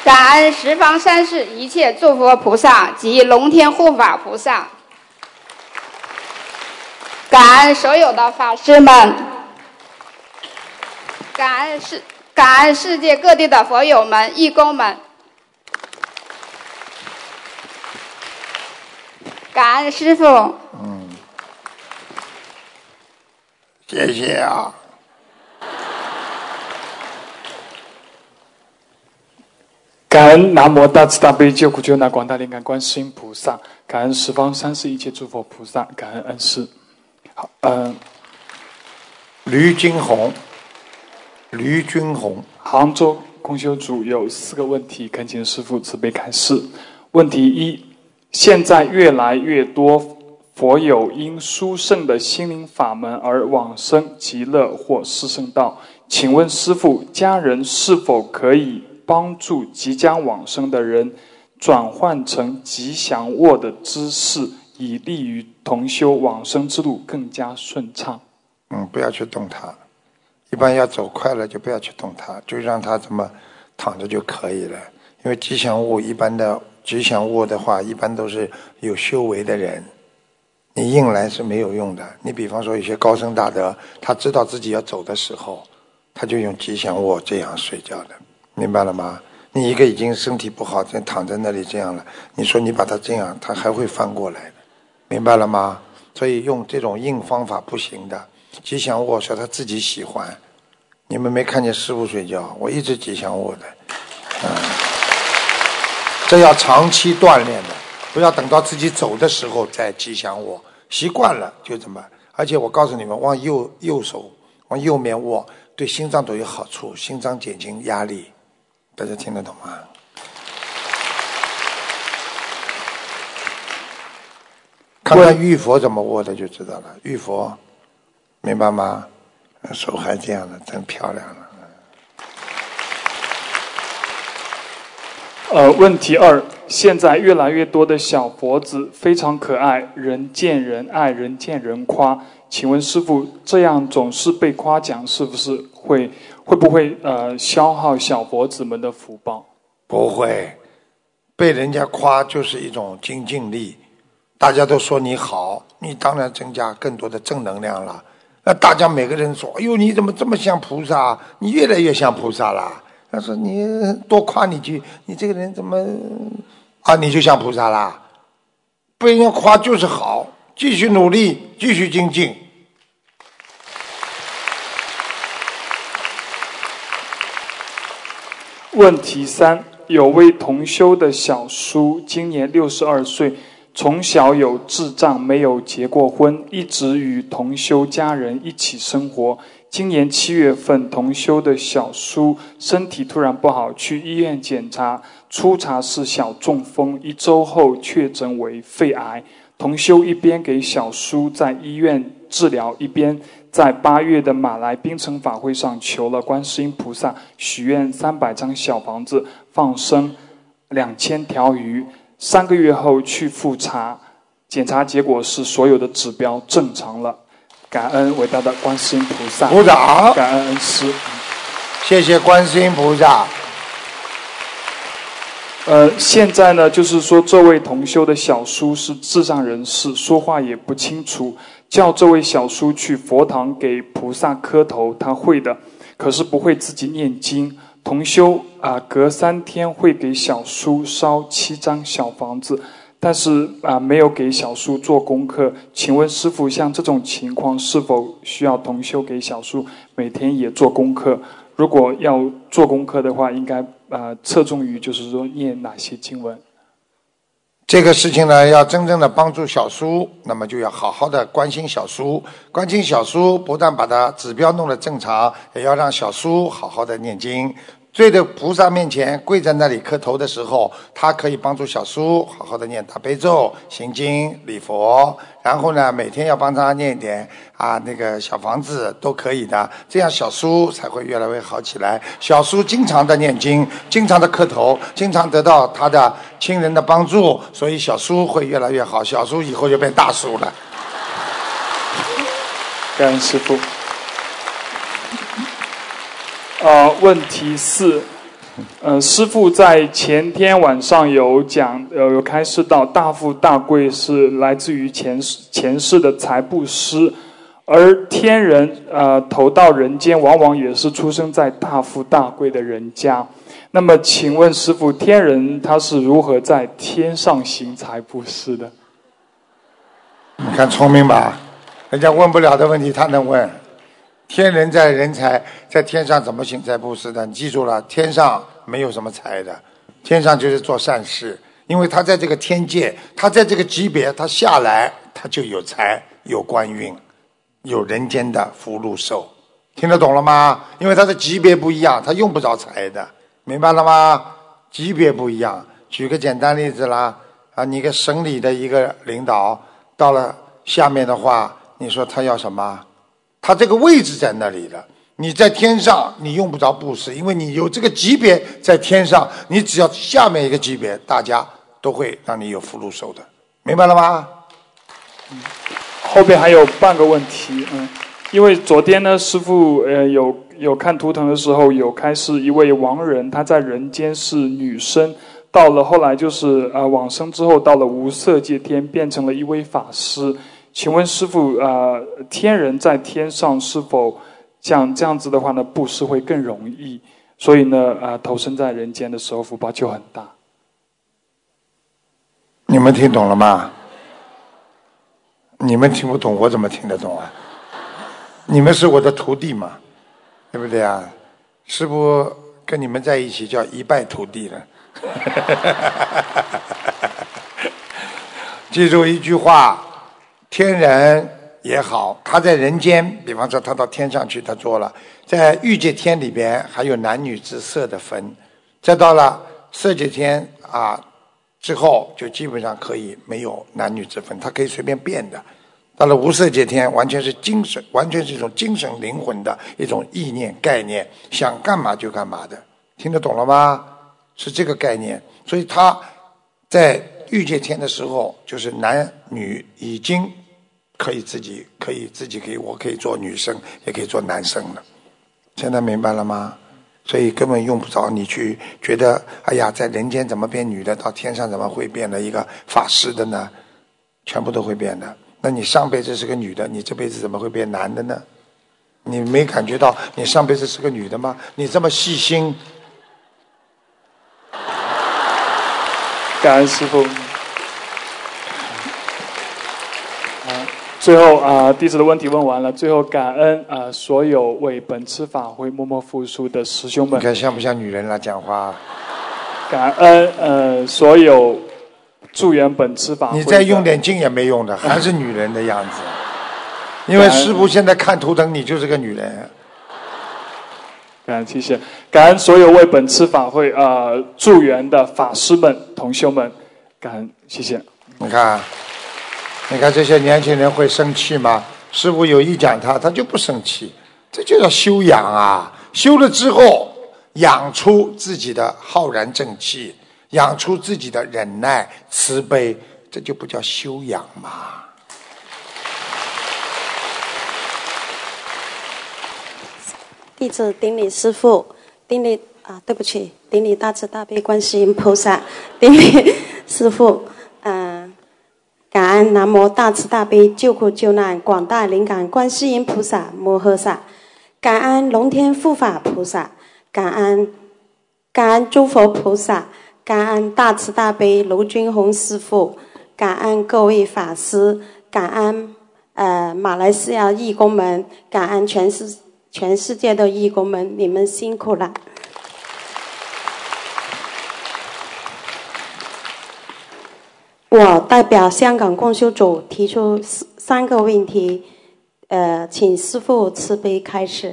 感恩十方三世一切诸佛菩萨及龙天护法菩萨，感恩所有的法师们，感恩世感恩世界各地的佛友们、义工们，感恩师傅。谢谢啊！感恩南无大慈大悲救苦救难广大灵感观世音菩萨，感恩十方三世一切诸佛菩萨，感恩恩师。好，嗯，吕金红，吕君红，杭州公修组有四个问题，恳请师父慈悲开示。问题一：现在越来越多。佛有因殊胜的心灵法门而往生极乐或四圣道，请问师父，家人是否可以帮助即将往生的人转换成吉祥卧的姿势，以利于同修往生之路更加顺畅？嗯，不要去动它，一般要走快了就不要去动它，就让它这么躺着就可以了。因为吉祥物一般的吉祥物的话，一般都是有修为的人。你硬来是没有用的。你比方说，有些高僧大德，他知道自己要走的时候，他就用吉祥卧这样睡觉的，明白了吗？你一个已经身体不好，在躺在那里这样了，你说你把他这样，他还会翻过来的，明白了吗？所以用这种硬方法不行的。吉祥卧是他自己喜欢。你们没看见师傅睡觉，我一直吉祥卧的，嗯，这要长期锻炼的。不要等到自己走的时候再吉祥卧，习惯了就怎么。而且我告诉你们，往右右手往右面握，对心脏都有好处，心脏减轻压力。大家听得懂吗？看看玉佛怎么握的就知道了。玉佛，明白吗？手还这样的，真漂亮了。呃，问题二。现在越来越多的小佛子非常可爱，人见人爱，人见人夸。请问师傅，这样总是被夸奖，是不是会会不会呃消耗小佛子们的福报？不会，被人家夸就是一种精进力。大家都说你好，你当然增加更多的正能量了。那大家每个人说：“哎呦，你怎么这么像菩萨？你越来越像菩萨了。”他说：“你多夸你句，你这个人怎么？”啊，你就像菩萨啦，被人家夸就是好，继续努力，继续精进。问题三：有位同修的小叔，今年六十二岁，从小有智障，没有结过婚，一直与同修家人一起生活。今年七月份，同修的小叔身体突然不好，去医院检查，初查是小中风，一周后确诊为肺癌。同修一边给小叔在医院治疗，一边在八月的马来槟城法会上求了观世音菩萨，许愿三百张小房子，放生两千条鱼。三个月后去复查，检查结果是所有的指标正常了。感恩伟大的观世音菩萨，鼓掌！感恩恩师，谢谢观世音菩萨。呃，现在呢，就是说这位同修的小叔是智障人士，说话也不清楚，叫这位小叔去佛堂给菩萨磕头，他会的，可是不会自己念经。同修啊，隔三天会给小叔烧七张小房子。但是啊没有给小叔做功课。请问师傅，像这种情况是否需要同修给小叔每天也做功课？如果要做功课的话，应该啊侧重于就是说念哪些经文？这个事情呢，要真正的帮助小叔，那么就要好好的关心小叔，关心小叔，不但把他指标弄得正常，也要让小叔好好的念经。跪在菩萨面前跪在那里磕头的时候，他可以帮助小叔好好的念大悲咒、行经、礼佛，然后呢，每天要帮他念一点啊那个小房子都可以的，这样小叔才会越来越好起来。小叔经常的念经，经常的磕头，经常得到他的亲人的帮助，所以小叔会越来越好。小叔以后就变大叔了。感恩师傅。呃，问题四，呃，师傅在前天晚上有讲，呃，有开示到大富大贵是来自于前世前世的财布施，而天人呃投到人间，往往也是出生在大富大贵的人家。那么，请问师傅，天人他是如何在天上行财布施的？你看聪明吧？人家问不了的问题，他能问。天人在人才在天上怎么行才布施的？你记住了，天上没有什么财的，天上就是做善事，因为他在这个天界，他在这个级别，他下来他就有财有官运，有人间的福禄寿，听得懂了吗？因为他的级别不一样，他用不着财的，明白了吗？级别不一样，举个简单例子啦，啊，你个省里的一个领导到了下面的话，你说他要什么？他这个位置在那里了，你在天上，你用不着布施，因为你有这个级别在天上，你只要下面一个级别，大家都会让你有福禄寿的，明白了吗？嗯后边还有半个问题，嗯，因为昨天呢，师傅呃有有看图腾的时候，有开示一位亡人，他在人间是女生，到了后来就是呃往生之后，到了无色界天，变成了一位法师。请问师傅，呃，天人在天上是否像这样子的话呢？布施会更容易，所以呢，呃，投身在人间的时候福报就很大。你们听懂了吗？你们听不懂，我怎么听得懂啊？你们是我的徒弟嘛，对不对啊？师傅跟你们在一起叫一败涂地了。记住一句话。天人也好，他在人间，比方说他到天上去，他做了，在欲界天里边还有男女之色的分，再到了色界天啊之后，就基本上可以没有男女之分，他可以随便变的。到了无色界天，完全是精神，完全是一种精神灵魂的一种意念概念，想干嘛就干嘛的，听得懂了吗？是这个概念，所以他在欲界天的时候，就是男女已经。可以自己可以自己可以，我可以做女生，也可以做男生了。现在明白了吗？所以根本用不着你去觉得，哎呀，在人间怎么变女的，到天上怎么会变了一个法师的呢？全部都会变的。那你上辈子是个女的，你这辈子怎么会变男的呢？你没感觉到你上辈子是个女的吗？你这么细心，感恩师傅。最后啊，弟子的问题问完了。最后感恩啊，所有为本次法会默默付出的师兄们。你看像不像女人来讲话？感恩呃，所有助缘本次法会。你再用点劲也没用的，还是女人的样子。因为师傅现在看图腾，你就是个女人。感恩谢谢，感恩所有为本次法会啊助缘的法师们、同修们，感恩谢谢。你看。你看这些年轻人会生气吗？师傅有意讲他，他就不生气，这就叫修养啊！修了之后，养出自己的浩然正气，养出自己的忍耐、慈悲，这就不叫修养吗？弟子顶礼师傅，顶礼啊，对不起，顶礼大慈大悲观世音菩萨，顶礼师傅，感恩南无大慈大悲救苦救难广大灵感观世音菩萨摩诃萨，感恩龙天护法菩萨，感恩感恩诸佛菩萨，感恩大慈大悲卢军宏师傅，感恩各位法师，感恩呃马来西亚义工们，感恩全世全世界的义工们，你们辛苦了。我代表香港共修组提出三个问题，呃，请师父慈悲开始。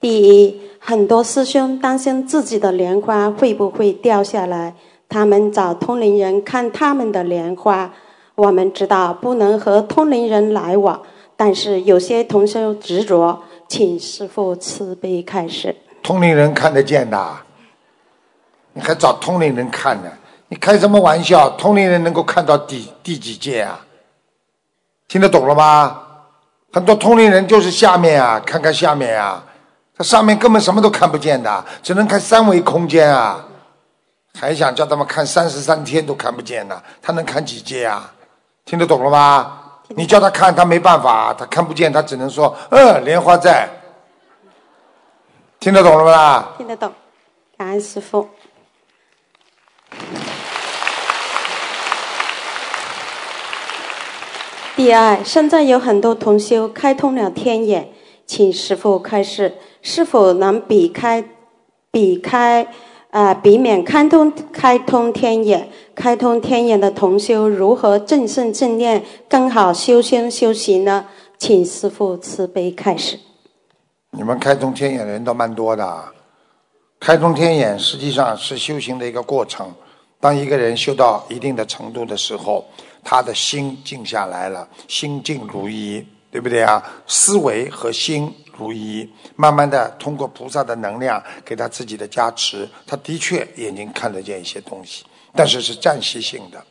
第一，很多师兄担心自己的莲花会不会掉下来，他们找通灵人看他们的莲花。我们知道不能和通灵人来往，但是有些同修执着，请师父慈悲开始。通灵人看得见的，你还找通灵人看呢？你开什么玩笑？通灵人能够看到第第几界啊？听得懂了吗？很多通灵人就是下面啊，看看下面啊，他上面根本什么都看不见的，只能看三维空间啊。还想叫他们看三十三天都看不见呢？他能看几界啊？听得懂了吗？你叫他看，他没办法，他看不见，他只能说：“嗯，莲花在。”听得懂了吗？听得懂，感恩师傅。第二，现在有很多同修开通了天眼，请师傅开示，是否能避开、避开啊，避免开通开通天眼？开通天眼的同修如何正胜正念，更好修心修行呢？请师傅慈悲开示。你们开通天眼的人都蛮多的，啊开通天眼实际上是修行的一个过程。当一个人修到一定的程度的时候，他的心静下来了，心静如一，对不对啊？思维和心如一，慢慢的通过菩萨的能量给他自己的加持，他的确眼睛看得见一些东西，但是是暂时性的，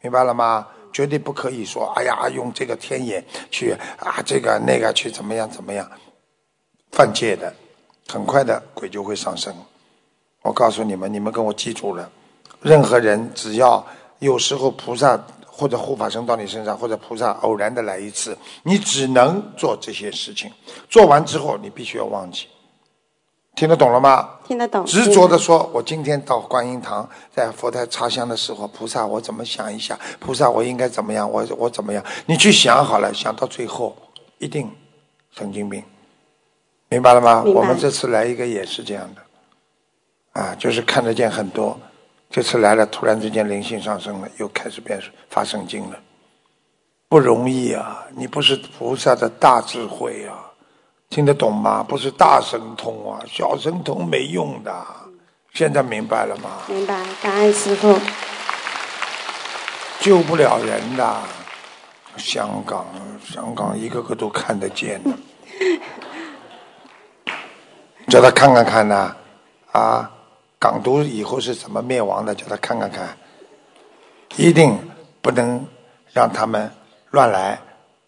明白了吗？绝对不可以说，哎呀，用这个天眼去啊，这个那个去怎么样怎么样，犯戒的，很快的鬼就会上升。我告诉你们，你们跟我记住了。任何人只要有时候菩萨或者护法神到你身上，或者菩萨偶然的来一次，你只能做这些事情。做完之后，你必须要忘记。听得懂了吗？听得懂。执着的说，我今天到观音堂，在佛台插香的时候，菩萨我怎么想一下？菩萨我应该怎么样？我我怎么样？你去想好了，想到最后一定神经病，明白了吗？我们这次来一个也是这样的，啊，就是看得见很多。这次来了，突然之间灵性上升了，又开始变发神经了，不容易啊！你不是菩萨的大智慧啊，听得懂吗？不是大神通啊，小神通没用的。现在明白了吗？明白，感恩师傅。救不了人的，香港，香港一个个都看得见的，叫他看看看呐，啊！港独以后是怎么灭亡的？叫他看看看，一定不能让他们乱来。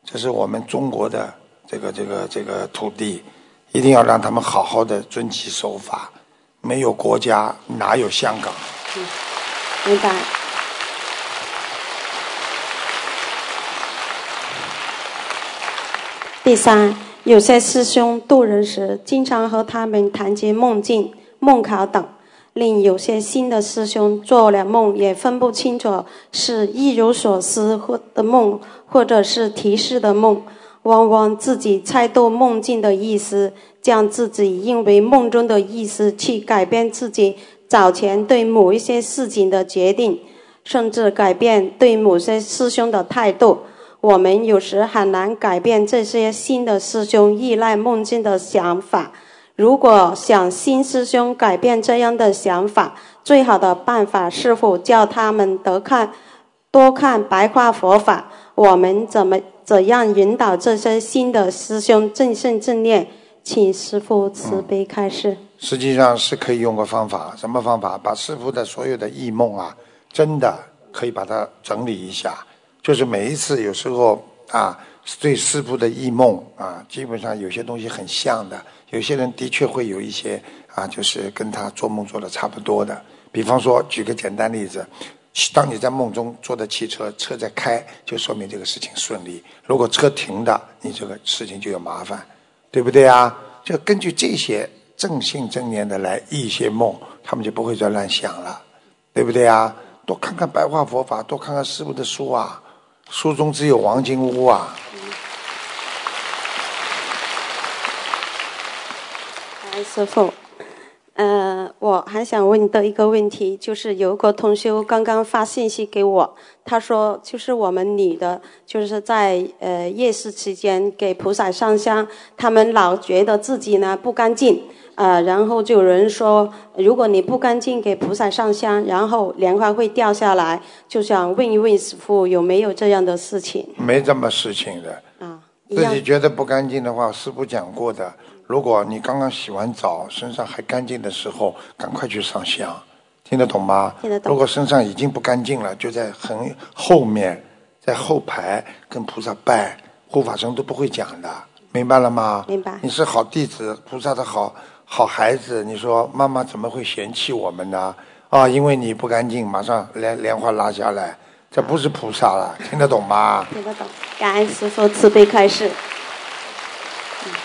这是我们中国的这个这个这个土地，一定要让他们好好的遵纪守法。没有国家，哪有香港？明白。第三，有些师兄渡人时，经常和他们谈及梦境、梦考等。令有些新的师兄做了梦，也分不清楚是意有所思或的梦，或者是提示的梦。往往自己猜度梦境的意思，将自己因为梦中的意思去改变自己早前对某一些事情的决定，甚至改变对某些师兄的态度。我们有时很难改变这些新的师兄依赖梦境的想法。如果想新师兄改变这样的想法，最好的办法是否叫他们多看、多看白话佛法？我们怎么怎样引导这些新的师兄正信正念？请师父慈悲开示。实际上是可以用个方法，什么方法？把师傅的所有的异梦啊，真的可以把它整理一下。就是每一次有时候啊，对师傅的异梦啊，基本上有些东西很像的。有些人的确会有一些啊，就是跟他做梦做的差不多的。比方说，举个简单例子，当你在梦中坐的汽车，车在开，就说明这个事情顺利；如果车停的，你这个事情就有麻烦，对不对啊？就根据这些正信正念的来一些梦，他们就不会再乱想了，对不对啊？多看看白话佛法，多看看师傅的书啊，书中只有黄金屋啊。师傅。呃，我还想问的一个问题，就是有个同修刚刚发信息给我，他说就是我们女的，就是在呃夜市期间给菩萨上香，他们老觉得自己呢不干净，呃，然后就有人说，如果你不干净给菩萨上香，然后莲花会掉下来，就想问一问师傅有没有这样的事情没这么事情的。啊？自己觉得不干净的话，师傅讲过的。如果你刚刚洗完澡，身上还干净的时候，赶快去上香，听得懂吗？听得懂如果身上已经不干净了，就在很后面，在后排跟菩萨拜，护法神都不会讲的，明白了吗？明白你是好弟子，菩萨的好好孩子，你说妈妈怎么会嫌弃我们呢？啊，因为你不干净，马上莲莲花拉下来，这不是菩萨了，听得懂吗？听得懂？感恩师傅慈悲开示。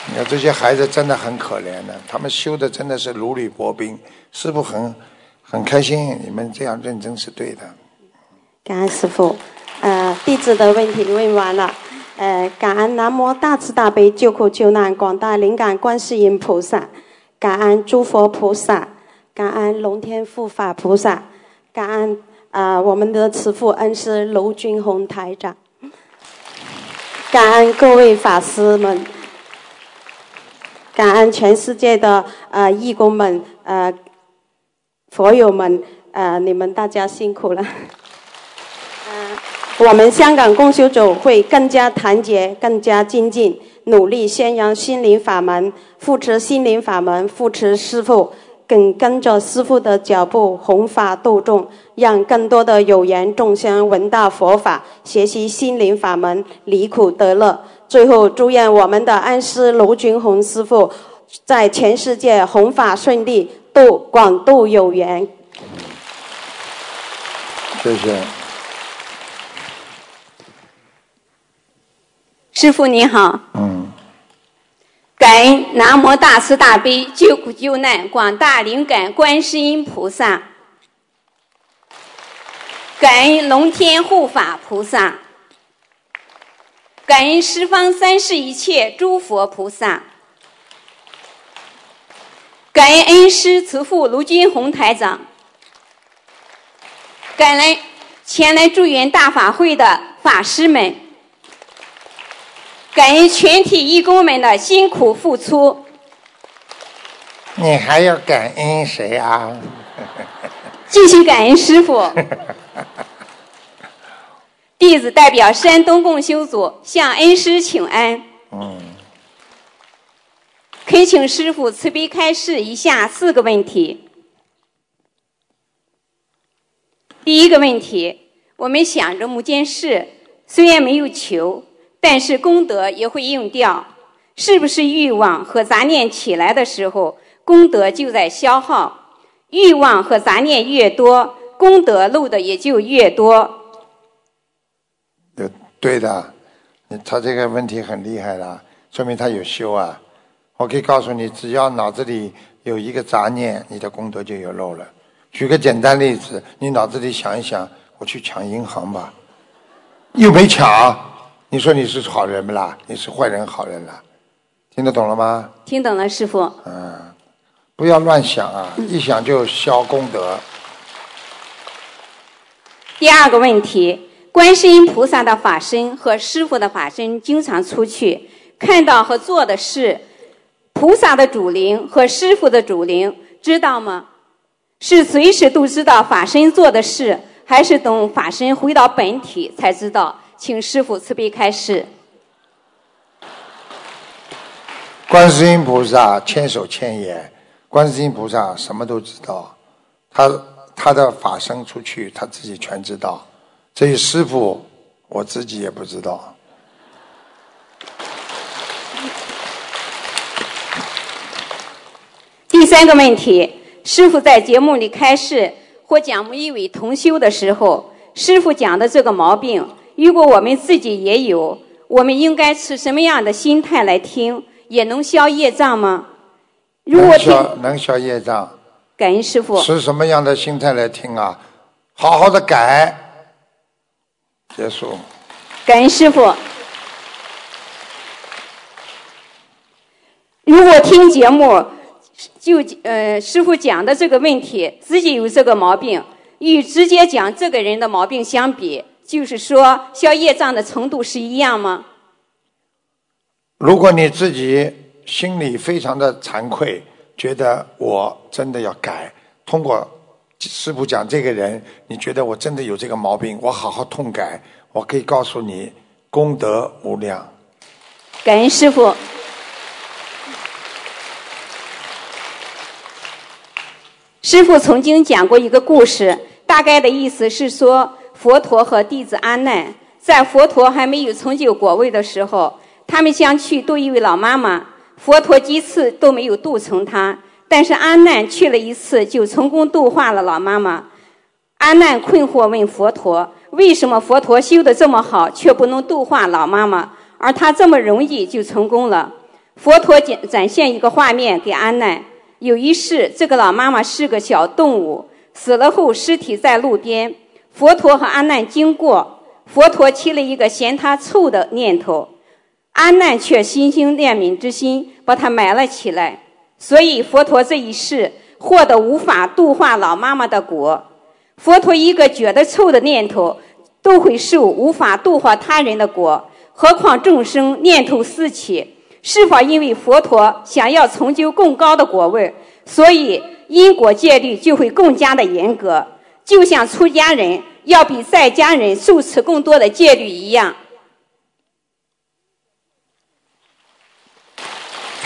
你看这些孩子真的很可怜的，他们修的真的是如履薄冰。师傅很很开心，你们这样认真是对的。感恩师傅，呃，弟子的问题问完了，呃，感恩南无大慈大悲救苦救难广大灵感观世音菩萨，感恩诸佛菩萨，感恩龙天护法菩萨，感恩啊、呃我们的慈父恩师卢军宏台长，感恩各位法师们，感恩全世界的呃义工们，呃佛友们，呃你们大家辛苦了。我们香港共修组会更加团结、更加精进，努力宣扬心灵法门，扶持心灵法门，扶持师傅，跟跟着师傅的脚步弘法度众，让更多的有缘众生闻到佛法，学习心灵法门，离苦得乐。最后，祝愿我们的恩师卢军宏师傅在全世界弘法顺利，度广度有缘。谢谢。师傅你好，嗯，感恩南无大慈大悲救苦救难广大灵感观世音菩萨，感恩龙天护法菩萨，感恩十方三世一切诸佛菩萨，感恩恩师慈父卢军宏台长，感恩前来助缘大法会的法师们。感恩全体义工们的辛苦付出，你还要感恩谁啊？继续感恩师傅。弟子代表山东共修组向恩师请安，嗯，恳请师傅慈悲开示以下四个问题。第一个问题，我们想着某件事，虽然没有求，但是功德也会用掉，是不是欲望和杂念起来的时候，功德就在消耗？欲望和杂念越多，功德漏的也就越多。对对的，他这个问题很厉害了，说明他有修啊。我可以告诉你，只要脑子里有一个杂念，你的功德就有漏了。举个简单例子，你脑子里想一想，我去抢银行吧，又没抢，你说你是好人不啦？你是坏人好人啦？听得懂了吗？听懂了，师傅。嗯，不要乱想啊，一想就消功德。第二个问题，观世音菩萨的法身和师傅的法身经常出去，看到和做的事，菩萨的主灵和师傅的主灵知道吗？是随时都知道法身做的事，还是等法身回到本体才知道？请师傅慈悲开示。观世音菩萨千手千眼，观世音菩萨什么都知道，他他的法身出去，他自己全知道。至于师傅，我自己也不知道。第三个问题，师傅在节目里开示或讲某一位同修的时候，师傅讲的这个毛病，如果我们自己也有，我们应该持什么样的心态来听，也能消业障吗？如果能听，消能消业障，感恩师傅。持什么样的心态来听啊？好好的改。结束。感恩师傅。如果听节目，就呃师傅讲的这个问题，自己有这个毛病，与直接讲这个人的毛病相比，就是说消业障的程度是一样吗？如果你自己心里非常的惭愧，觉得我真的要改，通过师傅讲这个人，你觉得我真的有这个毛病，我好好痛改，我可以告诉你，功德无量。感恩师傅。师傅曾经讲过一个故事，大概的意思是说，佛陀和弟子阿难在佛陀还没有成就果位的时候，他们想去度一位老妈妈，佛陀几次都没有度成她，但是阿难去了一次就成功度化了老妈妈。阿难困惑问佛陀：为什么佛陀修的这么好，却不能度化老妈妈，而他这么容易就成功了？佛陀展展现一个画面给阿难。有一世，这个老妈妈是个小动物，死了后尸体在路边。佛陀和阿难经过，佛陀起了一个嫌它臭的念头，阿难却心生怜悯之心，把它埋了起来。所以佛陀这一世获得无法度化老妈妈的果。佛陀一个觉得臭的念头都会受无法度化他人的果，何况众生念头四起？是否因为佛陀想要成就更高的果位，所以因果戒律就会更加的严格，就像出家人要比在家人受持更多的戒律一样。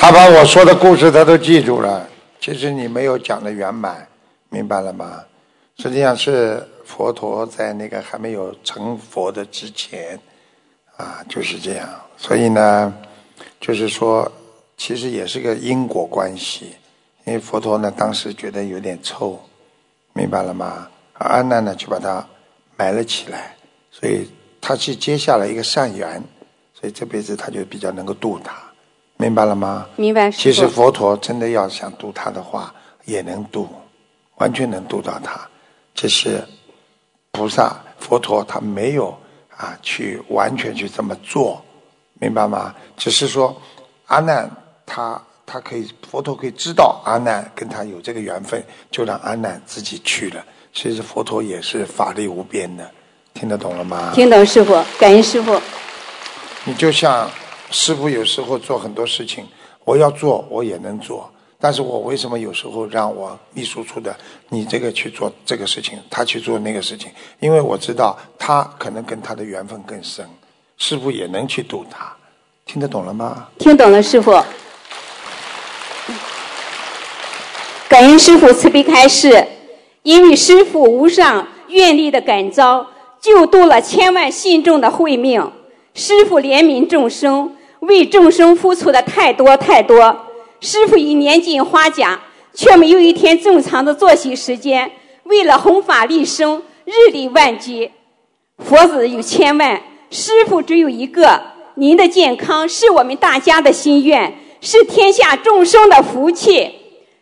他把我说的故事他都记住了，其实你没有讲的圆满，明白了吗？实际上是佛陀在那个还没有成佛的之前，啊，就是这样。所以呢。就是说，其实也是个因果关系，因为佛陀呢当时觉得有点臭，明白了吗？而阿难呢就把它埋了起来，所以他去接下了一个善缘，所以这辈子他就比较能够度他，明白了吗？明白。其实佛陀真的要想度他的话，也能度，完全能度到他。这是菩萨佛陀他没有啊去完全去这么做。明白吗？只是说，阿难他他可以，佛陀可以知道阿难跟他有这个缘分，就让阿难自己去了。其实佛陀也是法力无边的，听得懂了吗？听懂，师傅，感恩师傅。你就像师傅有时候做很多事情，我要做我也能做，但是我为什么有时候让我秘书处的你这个去做这个事情，他去做那个事情？因为我知道他可能跟他的缘分更深。师傅也能去度他，听得懂了吗？听懂了，师傅。感恩师傅慈悲开示，因为师傅无上愿力的感召，救度了千万信众的慧命。师傅怜悯众生，为众生付出的太多太多。师傅已年近花甲，却没有一天正常的作息时间。为了弘法利生，日理万机，佛子有千万。师傅只有一个，您的健康是我们大家的心愿，是天下众生的福气。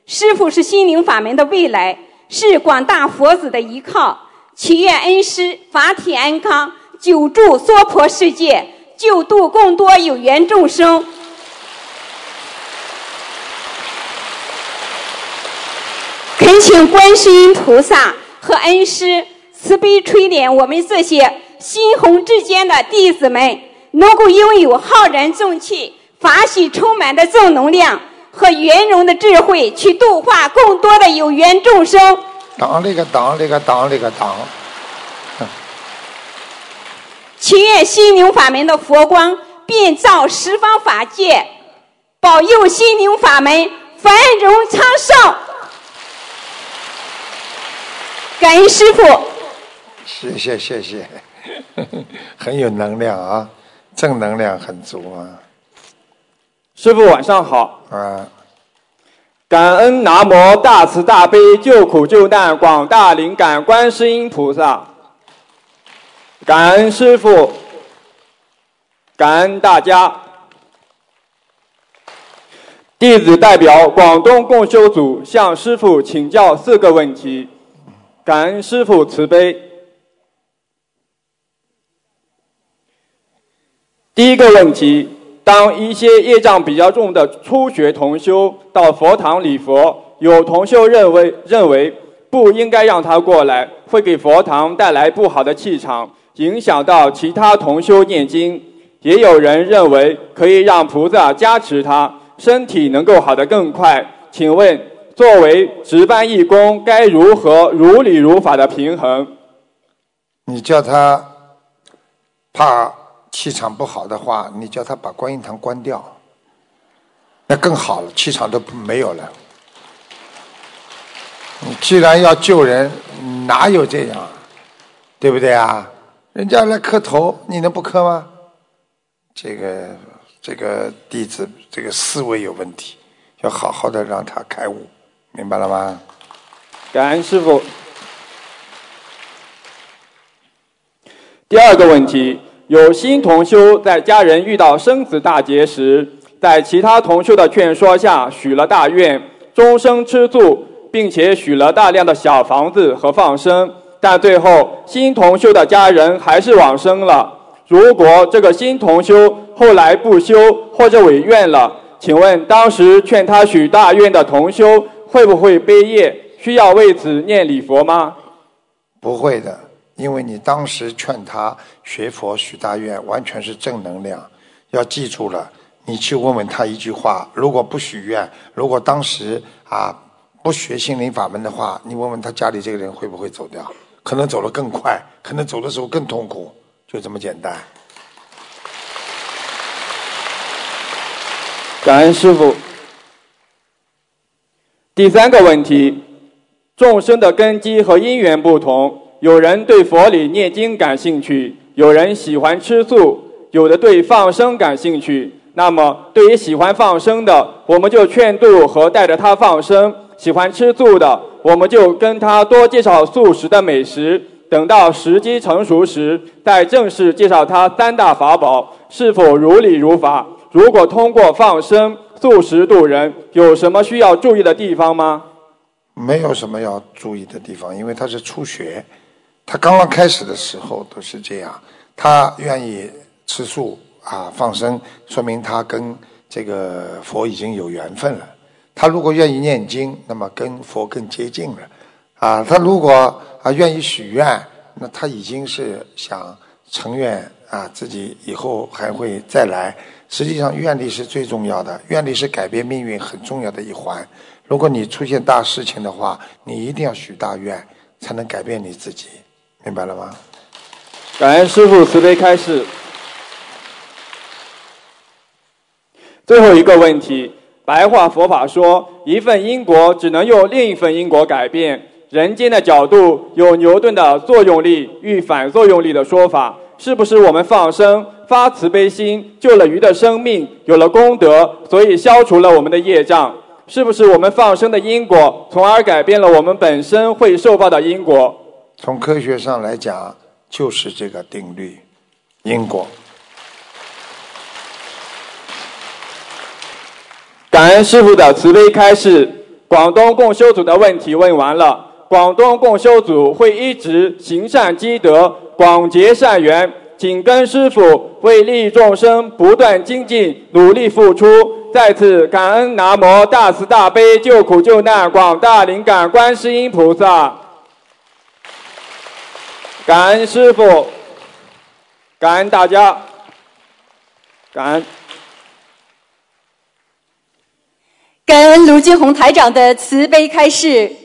师傅是心灵法门的未来，是广大佛子的依靠。祈愿恩师法体安康，久住娑婆世界，救度更多有缘众生。恳请观世音菩萨和恩师慈悲垂怜我们这些。心宏志坚的弟子们，能够拥有浩然正气、法喜充满的正能量和圆融的智慧，去度化更多的有缘众生。当那个当那个当那个当。祈愿心灵法门的佛光遍照十方法界，保佑心灵法门繁荣昌盛。感恩师傅。谢谢谢谢。很有能量啊，正能量很足啊。师傅晚上好。啊。感恩南无大慈大悲救苦救难广大灵感观世音菩萨。感恩师傅。感恩大家。弟子代表广东共修组向师傅请教四个问题。感恩师傅慈悲。第一个问题：当一些业障比较重的初学同修到佛堂礼佛，有同修认为认为不应该让他过来，会给佛堂带来不好的气场，影响到其他同修念经。也有人认为可以让菩萨加持他，身体能够好得更快。请问，作为值班义工，该如何如理如法的平衡？你叫他怕气场不好的话，你叫他把观音堂关掉，那更好了，气场都没有了。你既然要救人，哪有这样，对不对啊？人家来磕头，你能不磕吗？这个这个弟子这个思维有问题，要好好的让他开悟，明白了吗？感恩师傅。第二个问题，有新同修在家人遇到生死大劫时，在其他同修的劝说下，许了大愿，终生吃素，并且许了大量的小房子和放生，但最后新同修的家人还是往生了。如果这个新同修后来不修或者违愿了，请问当时劝他许大愿的同修会不会背业？需要为此念礼佛吗？不会的，因为你当时劝他学佛许大愿，完全是正能量。要记住了，你去问问他一句话：如果不许愿，如果当时啊不学心灵法门的话，你问问他家里这个人会不会走掉？可能走得更快，可能走的时候更痛苦。就这么简单。感恩师傅。第三个问题：众生的根基和因缘不同，有人对佛理念经感兴趣，有人喜欢吃素，有的对放生感兴趣。那么，对于喜欢放生的，我们就劝度和带着他放生；喜欢吃素的，我们就跟他多介绍素食的美食。等到时机成熟时，再正式介绍他三大法宝是否如理如法。如果通过放生素食度人，有什么需要注意的地方吗？没有什么要注意的地方，因为他是初学，他刚刚开始的时候都是这样。他愿意吃素啊放生，说明他跟这个佛已经有缘分了。他如果愿意念经，那么跟佛更接近了。啊，他如果啊愿意许愿，那他已经是想成愿啊，自己以后还会再来。实际上，愿力是最重要的，愿力是改变命运很重要的一环。如果你出现大事情的话，你一定要许大愿，才能改变你自己，明白了吗？感恩师父慈悲开示。最后一个问题，白话佛法说，一份因果只能用另一份因果改变。人间的角度有牛顿的作用力与反作用力的说法，是不是我们放生发慈悲心救了鱼的生命，有了功德，所以消除了我们的业障？是不是我们放生的因果，从而改变了我们本身会受报的因果？从科学上来讲，就是这个定律，因果。感恩师傅的慈悲开示，广东共修组的问题问完了。广东共修组会一直行善积德，广结善缘，紧跟师傅，为利益众生不断精进，努力付出。再次感恩南无大慈大悲救苦救难广大灵感观世音菩萨，感恩师傅，感恩大家，感恩，感恩卢俊宏台长的慈悲开示。